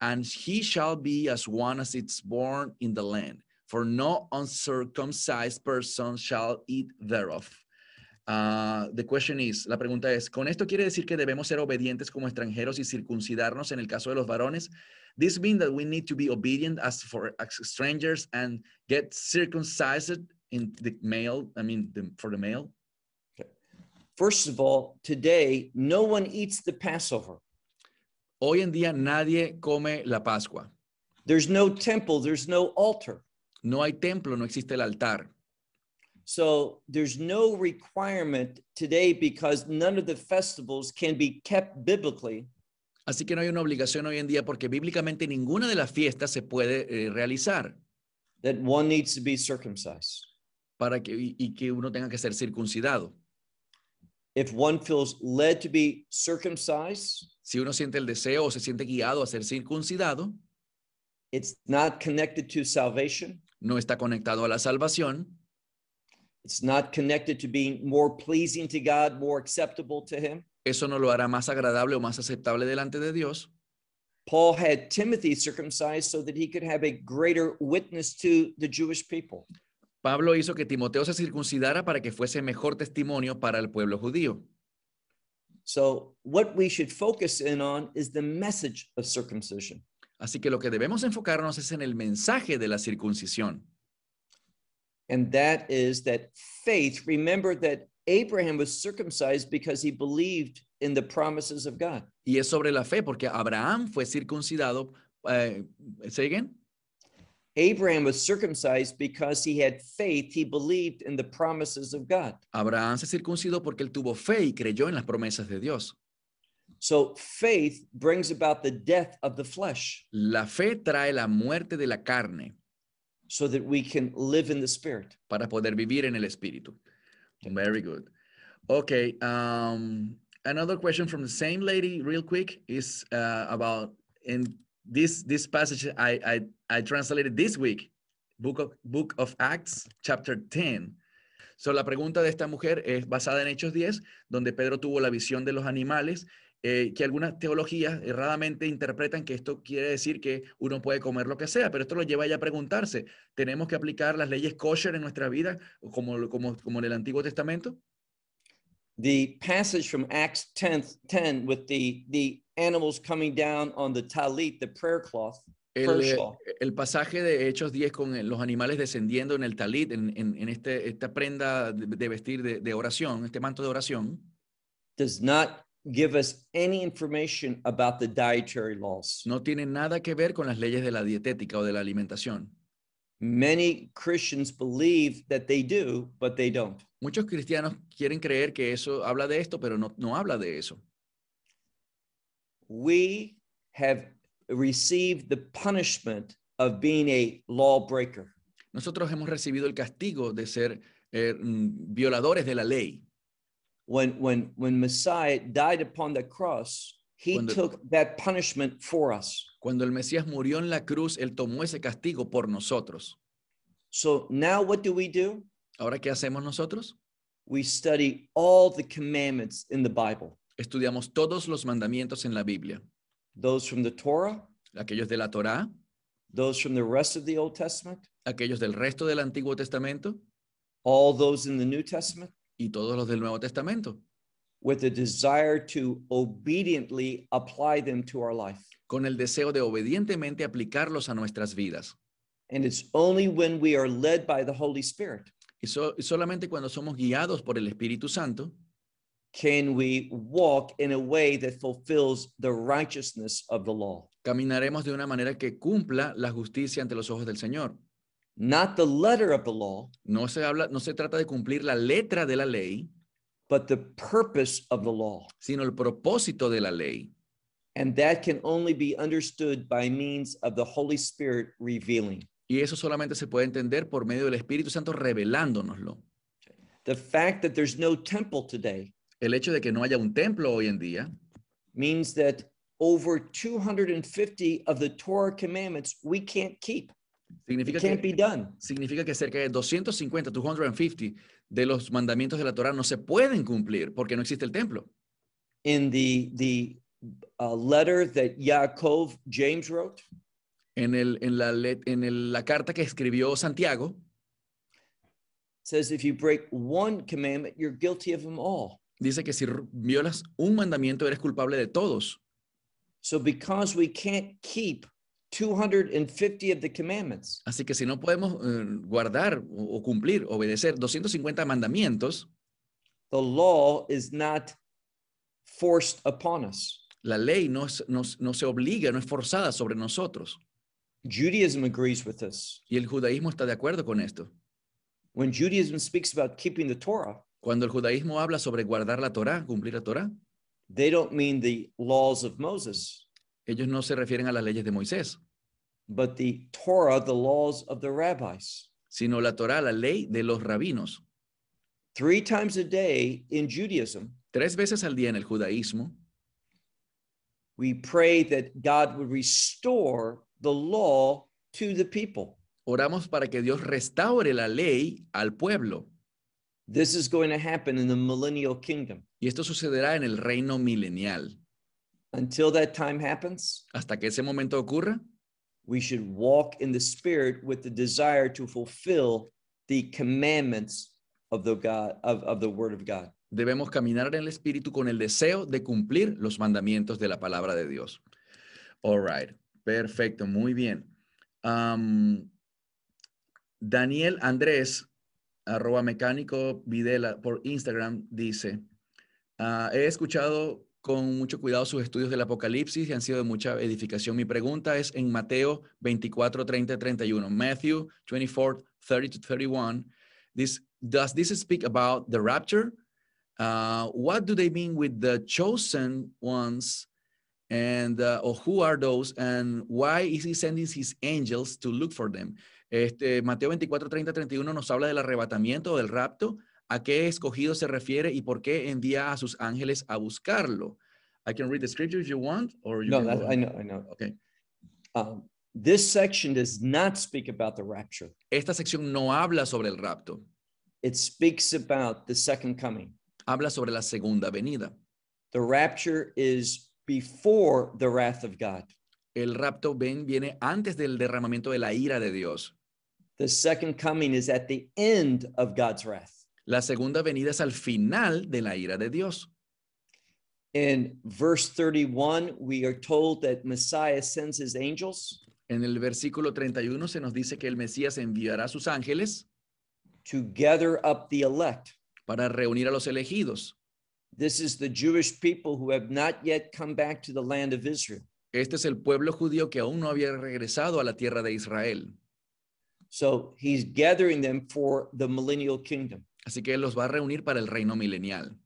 And he shall be as one as it's born in the land, for no uncircumcised person shall eat thereof. Uh, the question is, la pregunta es, ¿con esto quiere decir que debemos ser obedientes como extranjeros y circuncidarnos en el caso de los varones? This means that we need to be obedient as for as strangers and get circumcised in the male, I mean, the, for the male? First of all, today, no one eats the Passover. Hoy en día nadie come la Pascua. There's no temple, there's no altar. No hay templo, no existe el altar. So there's no requirement today because none of the festivals can be kept biblically. Así que no hay una obligación hoy en día porque bíblicamente ninguna de las fiestas se puede eh, realizar that one needs to be circumcised. Para que y, y que uno tenga que ser circuncidado. If one feels led to be circumcised, Si uno siente el deseo o se siente guiado a ser circuncidado, it's not connected to salvation. no está conectado a la salvación, It's not connected to being more pleasing to God, more acceptable to Him. eso no lo hará más agradable o más aceptable delante de Dios. Paul had Timothy circumcised so that he could have a greater witness to the Jewish people. Pablo hizo que Timoteo se circuncidara para que fuese mejor testimonio para el pueblo judío. So, what we should focus in on is the message of circumcision. Así que lo que debemos enfocarnos es en el mensaje de la circuncisión. And that is that faith, remember that Abraham was circumcised because he believed in the promises of God. Y es sobre la fe, porque Abraham fue circuncidado. Eh, ¿say again? Abraham was circumcised because he had faith. He believed in the promises of God. Abraham se circuncidó porque él tuvo fe y creyó en las promesas de Dios. So faith brings about the death of the flesh La fe trae la muerte de la carne so that we can live in the spirit. para poder vivir en el espíritu. Very good. Okay. Um, another question from the same lady, real quick, is uh, about in this this passage I, I I translated this week, book of Book of Acts, chapter 10. So la pregunta de esta mujer es basada en Hechos 10, donde Pedro tuvo la visión de los animales, eh, que algunas teologías erradamente interpretan que esto quiere decir que uno puede comer lo que sea, pero esto lo lleva ya a preguntarse, ¿tenemos que aplicar las leyes kosher en nuestra vida como, como, como en el Antiguo Testamento? The passage from Acts 10, 10 with the, the animals coming down on the talit, the prayer cloth, El, prayer eh, el pasaje de Hechos 10 con el- los animales descendiendo en el talit, en, en- en este, esta prenda de, de vestir de, de oración, este manto de oración, does not give us any information about the dietary laws. no tiene nada que ver con las leyes de la dietética o de la alimentación. Many Christians believe that they do, but they don't. Muchos cristianos quieren creer que eso habla de esto, pero no, no habla de eso. We have received the punishment of being a lawbreaker. Nosotros hemos recibido el castigo de ser eh, mm, violadores de la ley. When, when, when Messiah died upon the cross, he Cuando- took that punishment for us. Cuando el Mesías murió en la cruz, Él tomó ese castigo por nosotros. So now what do we do? Ahora, ¿qué hacemos nosotros? We study all the commandments in the Bible, Estudiamos todos los mandamientos en la Biblia, those from the Torah, aquellos de la Torá, those from the rest of the Old Testament, aquellos del resto del Antiguo Testamento all those in the New Testament, y todos los del Nuevo Testamento, with a desire to obediently apply them to our life. con el deseo de obedientemente aplicarlos a nuestras vidas. And it's only when we are led by the Holy Spirit Y, so- y solamente cuando somos guiados por el Espíritu Santo, can we walk in a way that fulfills the righteousness of the law. caminaremos de una manera que cumpla la justicia ante los ojos del Señor. Not the letter of the law, No se habla, no se trata de cumplir la letra de la ley, but the purpose of the law. sino el propósito de la ley. And that can only be understood by means of the Holy Spirit revealing. Y eso solamente se puede entender por medio del Espíritu Santo revelándonoslo. The fact that there's no temple today El hecho de que no haya un templo hoy en día means that over 250 of the Torah commandments we can't keep. significa It can't que, be done. significa que cerca de 250, 250 de los mandamientos de la Torá no se pueden cumplir porque no existe el templo. In the the uh, letter that Yaakov James wrote, En, el, en, la, let- en el- la carta que escribió Santiago, says if you break one commandment, you're guilty of them all. Dice que si violas un mandamiento eres culpable de todos. So because we can't keep 250 of the commandments, Así que si no podemos eh, guardar o, o cumplir, obedecer 250 mandamientos, the law is not forced upon us. la ley no, es- no no se obliga, no es forzada sobre nosotros. Judaism agrees with this. Y el judaísmo está de acuerdo con esto. When Judaism speaks about keeping the Torah, Cuando el judaísmo habla sobre guardar la Torá, cumplir la Torá, they don't mean the laws of Moses, ellos no se refieren a las leyes de Moisés, but the Torah, the laws of the rabbis. sino la Torá, la ley de los rabinos. Three times a day in Judaism, Tres veces al día en el judaísmo we pray that God would restore the law to the people. oramos para que Dios restaure la ley al pueblo. This is going to happen in the millennial kingdom. Y esto sucederá en el reino milenial. Until that time happens, Hasta que ese momento ocurra, we should walk in the spirit with the desire to fulfill the commandments of the God of, of the word of God. debemos caminar en el espíritu con el deseo de cumplir los mandamientos de la palabra de Dios. All right. Perfecto. Muy bien. Am, Daniel Andrés, arroba mecánico Videla por Instagram, dice, "Ah, he escuchado con mucho cuidado sus estudios del Apocalipsis y han sido de mucha edificación. Mi pregunta es en Mateo 24, 30, 31. Matthew 24, 30 to 31. This, does this speak about the rapture? Uh, what do they mean with the chosen ones? And uh, or who are those? And why is he sending his angels to look for them? Este, Mateo 24, 30, 31 nos habla del arrebatamiento, del rapto. ¿A qué escogido se refiere y por qué envía a sus ángeles a buscarlo? I can read the scripture if you want, or you No, that, I know, I know. Okay. Um, this section does not speak about the rapture. Esta sección no habla sobre el rapto, It speaks about the second coming. habla sobre la segunda venida. The rapture is before the wrath of God. El rapto ven, viene antes del derramamiento de la ira de Dios. The second coming is at the end of God's wrath. La segunda venida es al final de la ira de Dios. In verse 31, we are told that Messiah sends his angels En el versículo 31 se nos dice que el Mesías enviará a sus ángeles to gather up the elect. para reunir a los elegidos. This is the Jewish people who have not yet come back to the land of Israel. Este es el pueblo judío que aún no había regresado a la tierra de Israel. So he's gathering them for the millennial kingdom. Así que él los va a reunir para el reino milenial.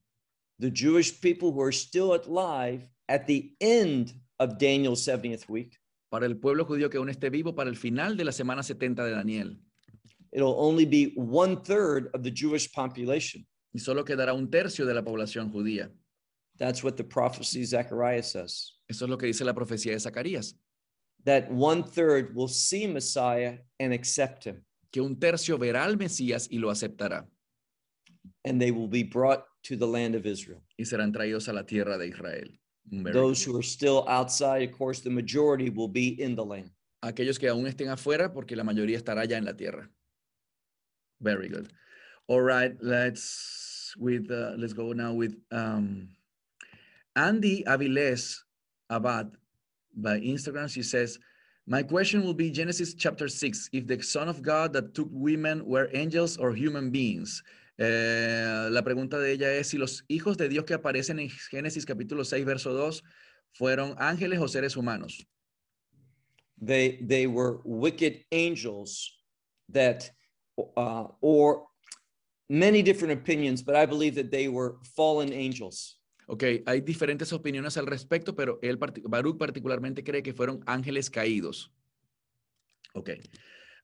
The Jewish people who are still alive at the end of Daniel's 70th week. Para el pueblo judío que aún esté vivo para el final de la semana 70 de Daniel. It'll only be one third of the Jewish population. Y solo quedará un tercio de la población judía. That's what the prophecy Zechariah says. Eso es lo que dice la profecía de Zacarías. That one third will see Messiah and accept him, Que un tercio verá al Mesías y lo aceptará. and they will be brought to the land of Israel. Y serán traídos a la tierra de Israel. Those who are still outside, of course, the majority will be in the land. aquellos que aún estén afuera, porque la mayoría estará ya en la tierra. Very good. All right, let's with uh, let's go now with um, Andy Aviles Abad by Instagram. She says, "My question will be Genesis chapter six. If the Son of God that took women were angels or human beings." Eh, la pregunta de ella es si los hijos de Dios que aparecen en Génesis capítulo 6, verso 2, fueron ángeles o seres humanos. They they were wicked angels that, uh, or many different opinions, but I believe that they were fallen angels. Ok, hay diferentes opiniones al respecto, pero él, Baruch particularmente cree que fueron ángeles caídos. Ok.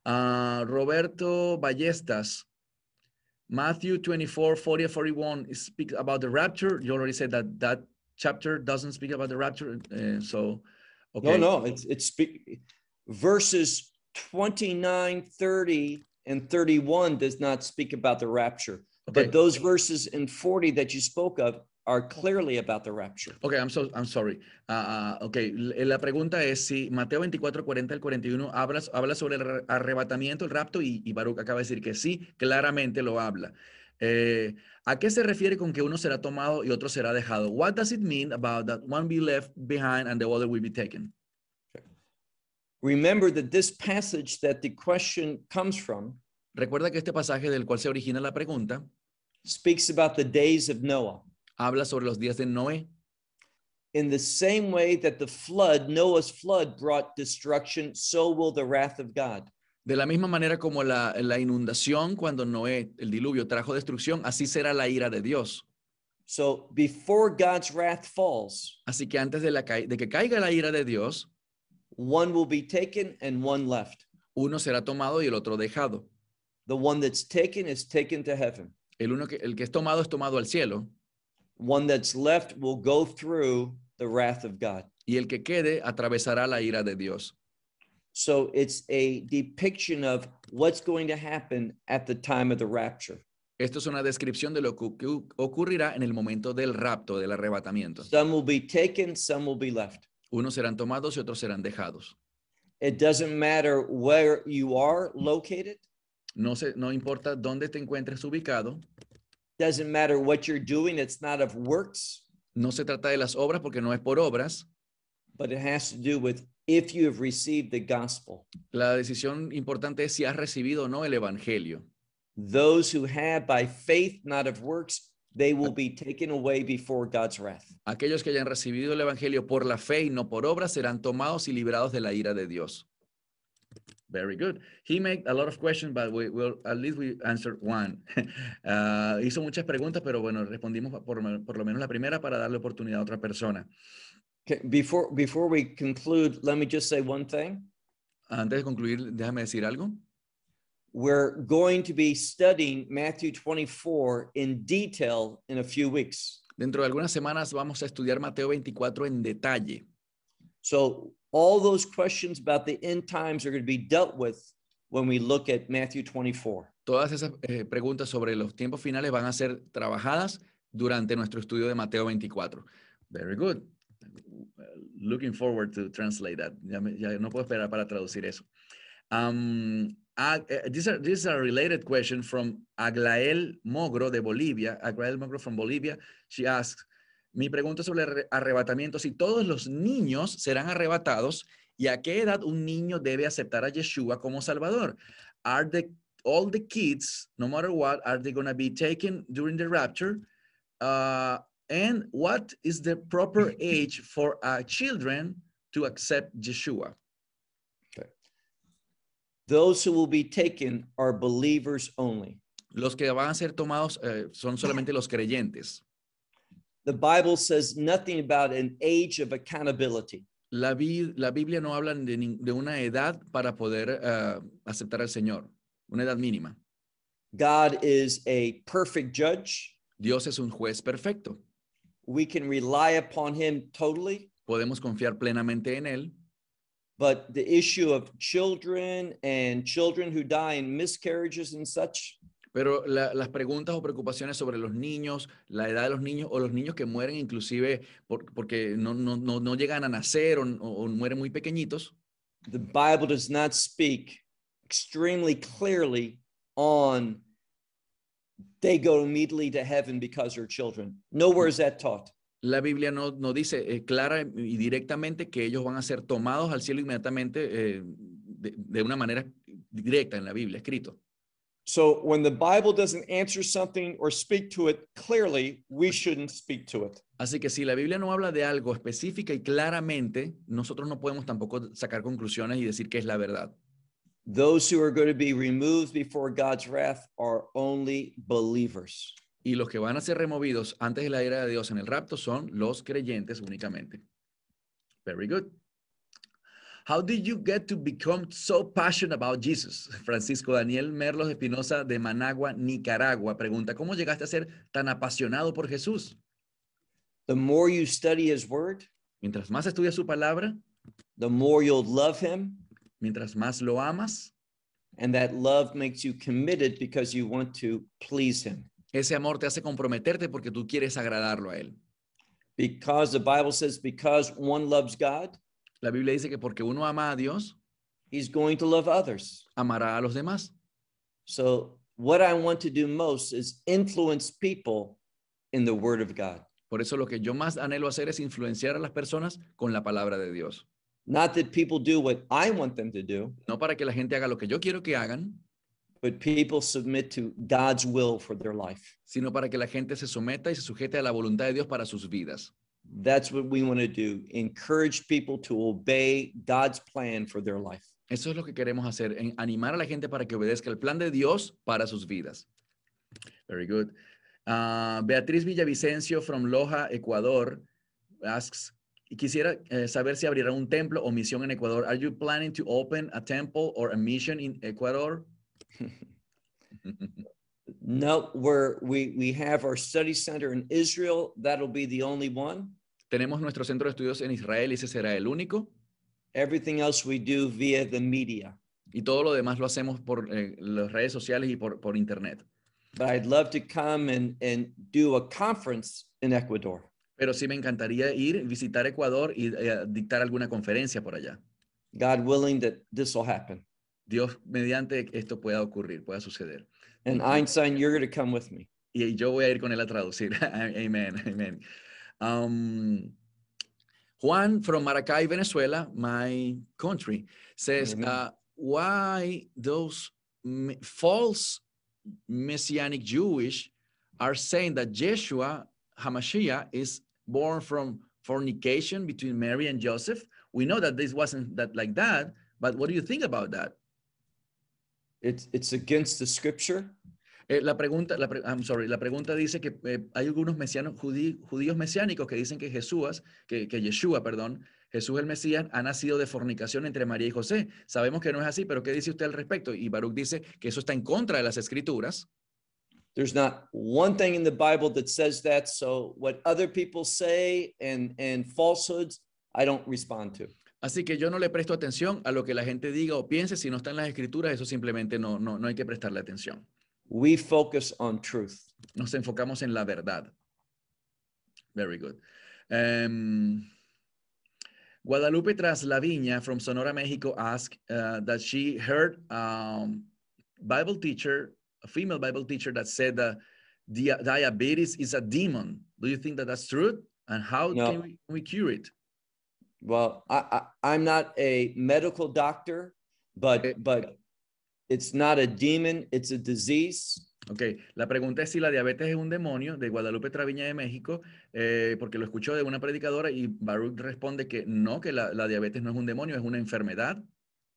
Ah, Roberto Ballestas, Matthew 24, 40, 41 speaks about the rapture. You already said that that chapter doesn't speak about the rapture. eh, so, okay. No, no, it's it's speak, verses 29, 30, and 31 does not speak about the rapture. Okay. But those verses in 40 that you spoke of are clearly about the rapture. Ok, I'm, so, I'm sorry. Ah, ah, ok, la pregunta es si Mateo 24, 40 al 41 habla, habla sobre el arrebatamiento, el rapto, y, y Baruch acaba de decir que sí, claramente lo habla. Eh, ¿A qué se refiere con que uno será tomado y otro será dejado? What does it mean about that one be left behind and the other will be taken? Remember that this passage that the question comes from Recuerda que este pasaje del cual se origina la pregunta speaks about the days of Noah. Habla sobre los días de Noé. In the same way that the flood, Noah's flood, brought destruction, so will the wrath of God. De la misma manera como la, la inundación cuando Noé, el diluvio, trajo destrucción, así será la ira de Dios. So before God's wrath falls, Así que antes de, la, de que caiga la ira de Dios, one will be taken and one left. uno será tomado y el otro dejado. The one that's taken is taken to heaven. El, uno que, el que es tomado es tomado al cielo One that's left will go through the wrath of God. y el que quede atravesará la ira de Dios. So it's a depiction of what's going to happen at the time of the rapture. Esto es una descripción de lo que ocurrirá en el momento del rapto, del arrebatamiento. Some will be taken, some will be left. Unos serán tomados y otros serán dejados. It doesn't matter where you are located, No, se, no importa dónde te encuentres ubicado, doesn't matter what you're doing, it's not of works, no se trata de las obras porque no es por obras. but it has to do with if you have received the gospel. La decisión importante es si has recibido o no el Evangelio. Those who have by faith, not of works, they will be taken away before God's wrath. Aquellos que hayan recibido el Evangelio por la fe y no por obras serán tomados y librados de la ira de Dios. Very good. He made a lot of questions, but we will at least we answered one. Ah, hizo muchas preguntas, pero bueno, respondimos por, por lo menos la primera para darle oportunidad a otra persona. Okay, before before we conclude, let me just say one thing. Antes de concluir, déjame decir algo. We're going to be studying Matthew 24 in detail in a few weeks. Dentro de algunas semanas vamos a estudiar Mateo 24 en detalle. So all those questions about the end times are going to be dealt with when we look at Matthew 24. Todas esas eh, preguntas sobre los tiempos finales van a ser trabajadas durante nuestro estudio de Mateo 24. Very good. Looking forward to translate that. Ya, me- ya no puedo esperar para traducir eso. Um, Ag- eh, this, this is a related question from Aglael Mogro de Bolivia. Aglael Mogro from Bolivia. She asks, mi pregunta sobre arre- arrebatamiento, si todos los niños serán arrebatados y a qué edad un niño debe aceptar a Yeshua como Salvador. Are the all the kids, no matter what, are they going to be taken during the rapture? Uh, and what is the proper age for children to accept Yeshua? Those who will be taken are believers only. Los que van a ser tomados eh, son solamente los creyentes. The Bible says nothing about an age of accountability. La, la Biblia no habla de, de una edad para poder eh, aceptar al Señor, una edad mínima. God is a perfect judge. Dios es un juez perfecto. We can rely upon him totally. Podemos confiar plenamente en Él, But the issue of children and children who die in miscarriages and such, Pero la- las preguntas o preocupaciones sobre los niños, la edad de los niños o los niños que mueren inclusive por- porque no, no, no, no llegan a nacer o, o- o mueren muy pequeñitos, the Bible does not speak extremely clearly on they go immediately to heaven because they're children. Nowhere is that taught. la Biblia no, no dice eh, clara y directamente que ellos van a ser tomados al cielo inmediatamente eh, de, de una manera directa en la Biblia, escrito. So when the Bible doesn't answer something or speak to it clearly, we shouldn't speak to it. Así que si la Biblia no habla de algo específica y claramente, nosotros no podemos tampoco sacar conclusiones y decir que es la verdad. Those who are going to be removed before God's wrath are only believers. Y los que van a ser removidos antes de la ira de Dios en el rapto son los creyentes únicamente. Very good. How did you get to become so passionate about Jesus? Francisco Daniel Merlos Espinosa de Managua, Nicaragua, pregunta, ¿cómo llegaste a ser tan apasionado por Jesús? The more you study his word, Mientras más estudias su palabra, the more you'll love him. mientras más lo amas, And that love makes you committed because you want to please him. Ese amor te hace comprometerte porque tú quieres agradarlo a Él. Because the Bible says, because one loves God, La Biblia dice que porque uno ama a Dios, he's going to love others. amará a los demás. So, what I want to do most is influence people in the Word of God. Por eso lo que yo más anhelo hacer es influenciar a las personas con la palabra de Dios. Not that people do what I want them to do, No para que la gente haga lo que yo quiero que hagan, but people submit to God's will for their life. sino para que la gente se someta y se sujete a la voluntad de Dios para sus vidas. That's what we want to do. Encourage people to obey God's plan for their life. Eso es lo que queremos hacer, en animar a la gente para que obedezca el plan de Dios para sus vidas. Very good. Ah, Beatriz Villavicencio from Loja, Ecuador, asks, quisiera eh, saber si abrirá un templo o misión en Ecuador. Are you planning to open a temple or a mission in Ecuador? No, where we we have our study center in Israel. That'll be the only one. Tenemos nuestro centro de estudios en Israel y ese será el único. Everything else we do via the media. Y todo lo demás lo hacemos por eh, las redes sociales y por, por internet. But I'd love to come and and do a conference in Ecuador. Pero sí me encantaría ir, visitar Ecuador y eh, dictar alguna conferencia por allá. God willing that this will happen. Dios mediante esto pueda ocurrir, pueda suceder. And Einstein, you're going to come with me. Y yo voy a ir con él a traducir. Amen, amen. Um, Juan from Maracay, Venezuela, my country, says, uh, why those false messianic Jewish are saying that Yeshua Hamashiach is born from fornication between Mary and Joseph? We know that this wasn't that like that, but what do you think about that? It's it's against the scripture. Eh, la pregunta, la pre- I'm sorry, la pregunta dice que eh, hay algunos mesianos, judí- judíos mesiánicos que dicen que Jesús, que, que Yeshua, perdón, Jesús el Mesías, ha nacido de fornicación entre María y José. Sabemos que no es así, pero ¿qué dice usted al respecto? Y Baruch dice que eso está en contra de las escrituras. There's not one thing in the Bible that says that. So what other people say and and falsehoods, I don't respond to. Así que yo no le presto atención a lo que la gente diga o piense. Si no está en las escrituras, eso simplemente no, no, no hay que prestarle atención. We focus on truth. Nos enfocamos en la verdad. Very good. Um, Guadalupe Traslaviña from Sonora, Mexico asked uh, that she heard um, Bible teacher, a female Bible teacher that said that dia- diabetes is a demon. Do you think that that's true? And how No. can we, can we cure it? Well, I, I I'm not a medical doctor, Okay. but but it's not a demon, it's a disease. Ok, la pregunta es si la diabetes es un demonio de Guadalupe Traviña de México, eh, porque lo escuchó de una predicadora y Baruch responde que no, que la, la diabetes no es un demonio, es una enfermedad,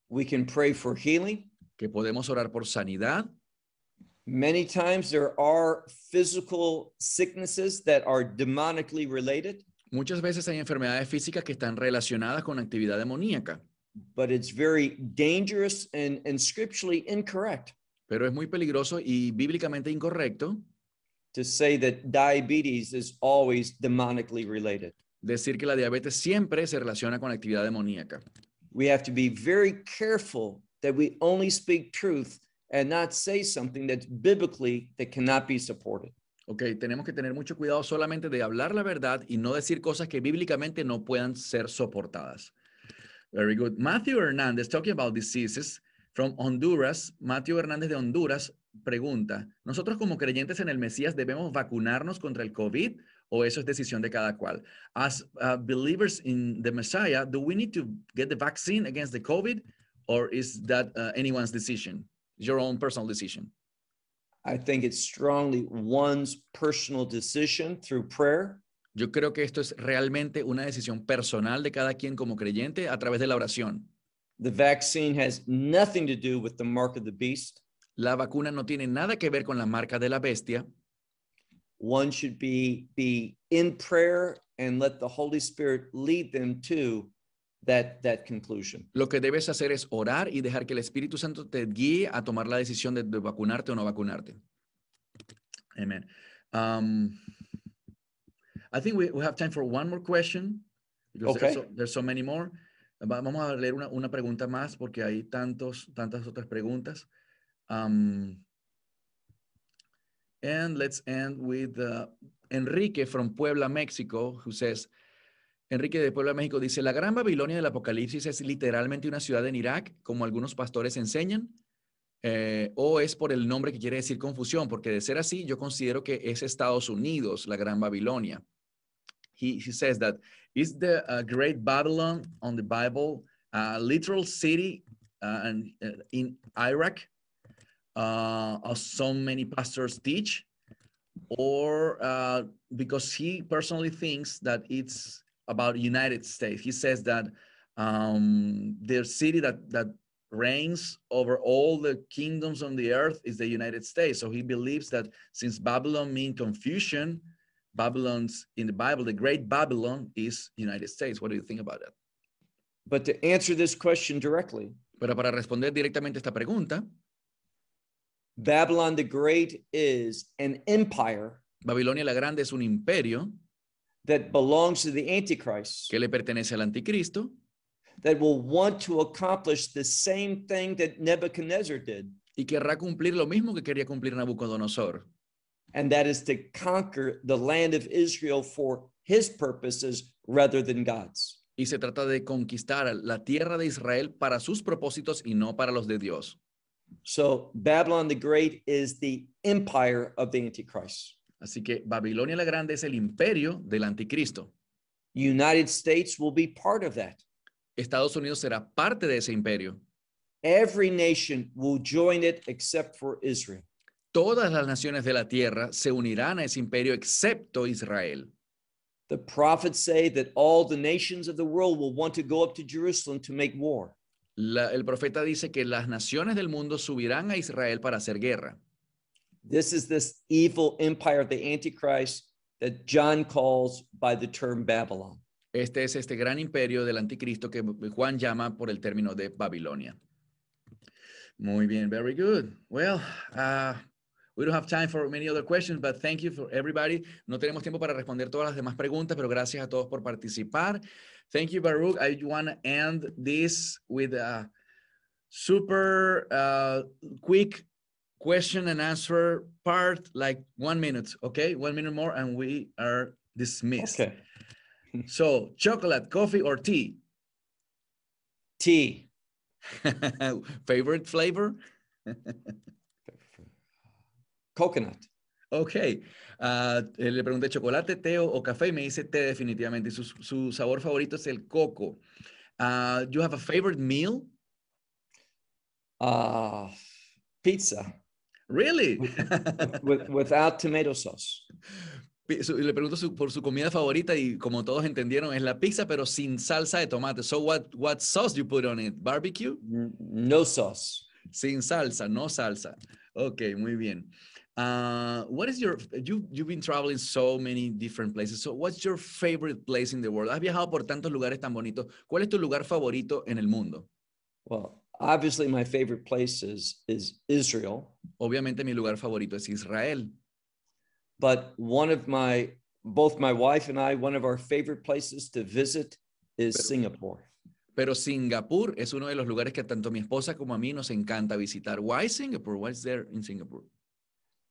We can pray for healing. que podemos orar por sanidad. Many times there are physical sicknesses that are demonically related, Muchas veces hay enfermedades físicas que están relacionadas con actividad demoníaca, but it's very dangerous and, and scripturally incorrect pero es muy peligroso y bíblicamente incorrecto to say that diabetes is always demonically related. decir que la diabetes siempre se relaciona con actividad demoníaca. We have to be very careful that we only speak truth and not say something that's biblically that cannot be supported. Ok, tenemos que tener mucho cuidado solamente de hablar la verdad y no decir cosas que bíblicamente no puedan ser soportadas. Very good. Matthew Hernández, talking about diseases from Honduras. Matthew Hernández de Honduras pregunta, ¿nosotros como creyentes en el Mesías debemos vacunarnos contra el COVID o eso es decisión de cada cual? As uh, believers in the Messiah, do we need to get the vaccine against the COVID or is that uh, anyone's decision? Your own personal decision. I think it's strongly one's personal decision through prayer. Yo creo que esto es realmente una decisión personal de cada quien como creyente a través de la oración. The vaccine has nothing to do with the mark of the beast. La vacuna no tiene nada que ver con la marca de la bestia. One should be be in prayer and let the Holy Spirit lead them to that that conclusion. Lo que debes hacer es orar y dejar que el Espíritu Santo te guíe a tomar la decisión de, de vacunarte o no vacunarte. Amen. Um, I think we, we have time for one more question because there's, so, there's so many more. Va- Vamos a leer una, una pregunta más porque hay tantos, tantas otras preguntas. Um, And let's end with uh, Enrique from Puebla, Mexico, who says, Enrique de Puebla, México dice, la Gran Babilonia del Apocalipsis es literalmente una ciudad en Irak, como algunos pastores enseñan, eh, o es por el nombre que quiere decir confusión, porque de ser así, yo considero que es Estados Unidos, la Gran Babilonia. He, says that, is the uh, Great Babylon on the Bible a literal city uh, uh, in Iraq, uh, as so many pastors teach, or uh, because he personally thinks that it's about United States. He says that um, the city that that reigns over all the kingdoms on the earth is the United States. So he believes that since Babylon means confusion, Babylon's in the Bible, the great Babylon is United States. What do you think about that? But to answer this question directly, Pero para responder directamente esta pregunta, Babylon the Great is an empire Babilonia la Grande es un imperio that belongs to the Antichrist que le pertenece al anticristo that will want to accomplish the same thing that Nebuchadnezzar did, y querrá cumplir lo mismo que quería cumplir Nabucodonosor, and that is to conquer the land of Israel for his purposes rather than God's. y se trata de conquistar la tierra de Israel para sus propósitos y no para los de Dios. So Babylon the Great is the empire of the Antichrist. Así que Babilonia la Grande es el imperio del anticristo. United States will be part of that. Estados Unidos será parte de ese imperio. Every nation will join it except for Israel. Todas las naciones de la tierra se unirán a ese imperio excepto Israel. The prophets say that all the nations of the world will want to go up to Jerusalem to make war. La- el profeta dice que las naciones del mundo subirán a Israel para hacer guerra. This is this evil empire of the Antichrist that John calls by the term Babylon. Este es este gran imperio del anticristo que Juan llama por el término de Babilonia. Muy bien, very good. Well, uh, we don't have time for many other questions, but thank you for everybody. No tenemos tiempo para responder todas las demás preguntas, pero gracias a todos por participar. Thank you, Baruch. I want to end this with a super uh, quick question and answer part, like one minute, okay? One minute more, and we are dismissed. Okay. so, chocolate, coffee, or tea? Tea. Favorite flavor? Coconut. Ok. Ah, eh, le pregunté chocolate, té o, café y me dice té definitivamente. Su, su sabor favorito es el coco. Ah, you have a favorite meal? Uh, pizza Really? with, without tomato sauce. Le pregunto su- por su comida favorita y como todos entendieron es la pizza pero sin salsa de tomate. So what what sauce do you put on it? Barbecue? No sauce. Sin salsa, no salsa. Ok, muy bien. Uh, what is your, you, you've been traveling so many different places. So what's your favorite place in the world? Has viajado por tantos lugares tan bonitos. ¿Cuál es tu lugar favorito en el mundo? Well, obviously, my favorite place is, is Israel, Obviamente mi lugar favorito es Israel. but one of my, both my wife and I, one of our favorite places to visit is Pero- Singapore. Pero Singapur es uno de los lugares que tanto mi esposa como a mí nos encanta visitar. Why Singapore? What's there in Singapore?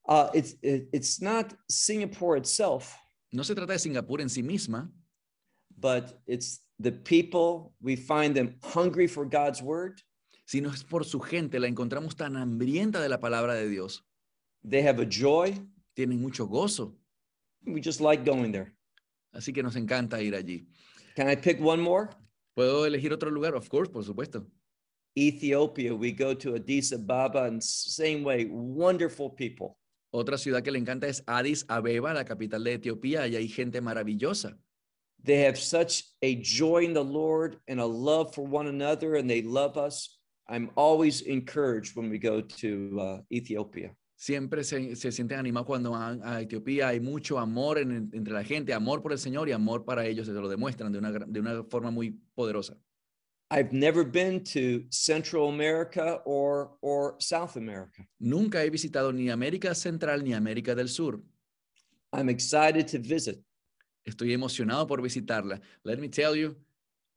Uh, it's, it, it's not Singapore itself, No se trata de Singapur en sí misma, but it's the people. We find them hungry for God's word. Sino es por su gente. La encontramos tan hambrienta de la palabra de Dios. They have a joy. Tienen mucho gozo. We just like going there. Así que nos encanta ir allí. Can I pick one more? ¿Puedo elegir otro lugar? Of course, por supuesto. Ethiopia. We go to Addis Ababa, and same way, wonderful people. Otra ciudad que le encanta es Addis Abeba, la capital de Etiopía. Allí hay gente maravillosa. They have such a joy in the Lord and a love for one another, and they love us. I'm always encouraged when we go to uh, Ethiopia. Siempre se, se sienten animados cuando van a Etiopía. Hay mucho amor en- entre la gente, amor por el Señor y amor para ellos. Se lo demuestran de una, de una forma muy poderosa. I've never been to Central America or or South America. Nunca he visitado ni América Central ni América del Sur. I'm excited to visit. Estoy emocionado por visitarla. Let me tell you,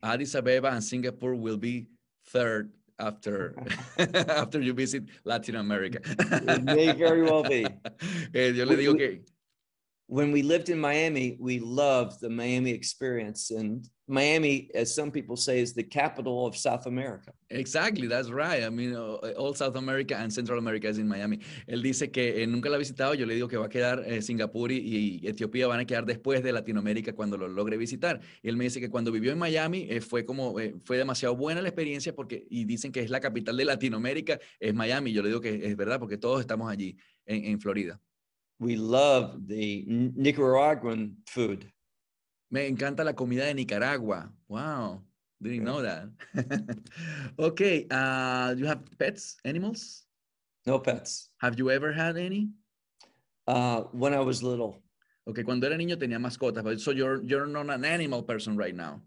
Addis Abeba and Singapore will be third after after you visit Latin America. It may very well be. Eh, yo le digo que When we lived in Miami, we loved the Miami experience. And Miami, as some people say, is the capital of South America. Exactly, that's right. I mean, uh, all South America and Central America is in Miami. Él dice que eh, nunca la ha visitado. Yo le digo que va a quedar eh, Singapur y, y Etiopía van a quedar después de Latinoamérica cuando lo logre visitar. Y él me dice que cuando vivió en Miami eh, fue como eh, fue demasiado buena la experiencia porque y dicen que es la capital de Latinoamérica es Miami. Yo le digo que es verdad porque todos estamos allí en, en Florida. We love the Nicaraguan food. Me encanta la comida de Nicaragua. Wow, didn't know that. okay, uh, you have pets, animals? No pets. Have you ever had any? Uh, when I was little, Ok, cuando era niño tenía mascotas, but so you're, you're not an animal person right now.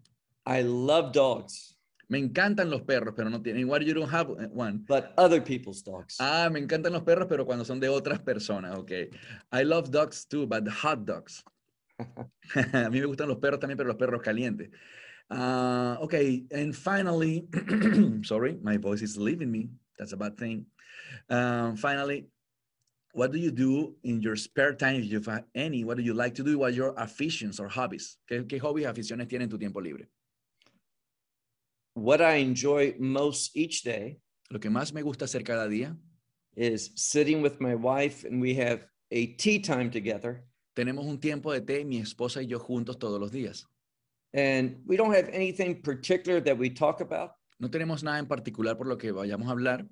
I love dogs, Me encantan los perros, pero no tienen. Why you don't have one? but other people's dogs. Ah, me encantan los perros, pero cuando son de otras personas, ok. I love dogs too, but hot dogs. a mí me gustan los perros también, pero los perros calientes. Ah, okay, and finally, sorry, my voice is leaving me. That's a bad thing. Um, finally, what do you do in your spare time, if you have any? What do you like to do? What are your aficiones or hobbies? ¿Qué, qué hobbies, aficiones tienes en tu tiempo libre? what I enjoy most each day Lo que más me gusta hacer cada día, is sitting with my wife and we have a tea time together. Tenemos un tiempo de té, mi esposa y yo juntos todos los días. And we don't have anything particular that we talk about, No tenemos nada en particular por lo que vayamos a hablar,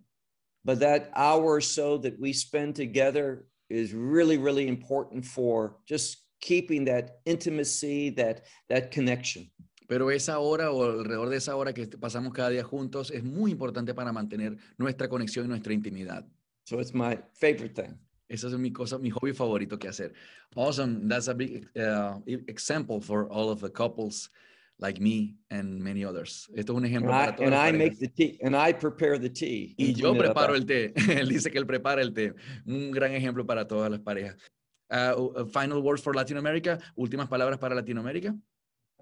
but that hour or so that we spend together is really, really important for just keeping that intimacy, that that connection. pero esa hora o alrededor de esa hora que pasamos cada día juntos es muy importante para mantener nuestra conexión y nuestra intimidad. So it's my favorite thing. Esa es mi cosa, mi hobby favorito que hacer. Awesome. That's a big uh, e- example for all of the couples like me and many others. Esto es un And ejemplo I, para todas and las I parejas. make the tea and I prepare the tea. Y and yo preparo el té. Él dice que él prepara el té. Un gran ejemplo para todas las parejas. Uh, final words for Latin America. Últimas palabras para Latinoamérica.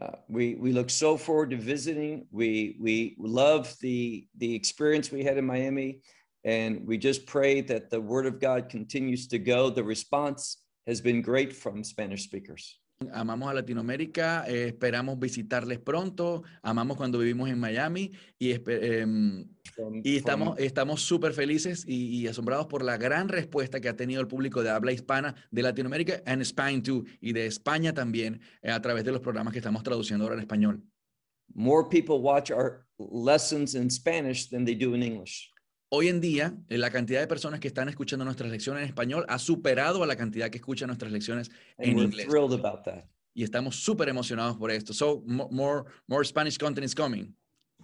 Uh, we we look so forward to visiting. We we love the the experience we had in Miami, and we just pray that the Word of God continues to go. The response has been great from Spanish speakers. Amamos a Latinoamérica, eh, esperamos visitarles pronto, amamos cuando vivimos en Miami y, em, y estamos estamos súper felices y, y asombrados por la gran respuesta que ha tenido el público de habla hispana de Latinoamérica and Spain too, y de España también eh, a través de los programas que estamos traduciendo ahora en español. more people watch our lessons in Spanish than they do in English. Hoy en día, eh, la cantidad de personas que están escuchando nuestras lecciones en español ha superado a la cantidad que escuchan nuestras lecciones And en we're inglés. thrilled about that. y estamos súper emocionados por esto. So, mo- more, more Spanish content is coming.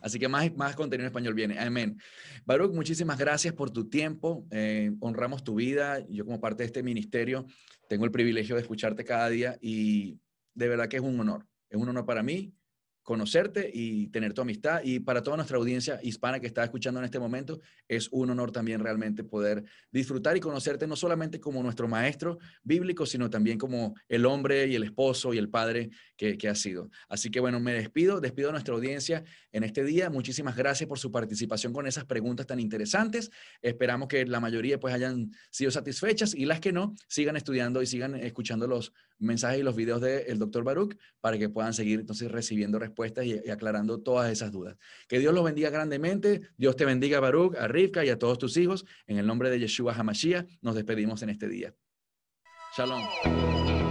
Así que más, más contenido en español viene. Amén. Baruch, muchísimas gracias por tu tiempo. Eh, honramos tu vida. Yo como parte de este ministerio tengo el privilegio de escucharte cada día y de verdad que es un honor. Es un honor para mí conocerte y tener tu amistad. Y para toda nuestra audiencia hispana que está escuchando en este momento, es un honor también realmente poder disfrutar y conocerte no solamente como nuestro maestro bíblico, sino también como el hombre y el esposo y el padre que, que ha sido. Así que bueno, me despido, despido a nuestra audiencia en este día. Muchísimas gracias por su participación con esas preguntas tan interesantes. Esperamos que la mayoría pues hayan sido satisfechas y las que no, sigan estudiando y sigan escuchando los mensajes y los videos del doctor Baruch para que puedan seguir entonces recibiendo respuestas y, y aclarando todas esas dudas. Que Dios los bendiga grandemente. Dios te bendiga, Baruch, a Rivka y a todos tus hijos. En el nombre de Yeshua Hamashiach, nos despedimos en este día. Shalom.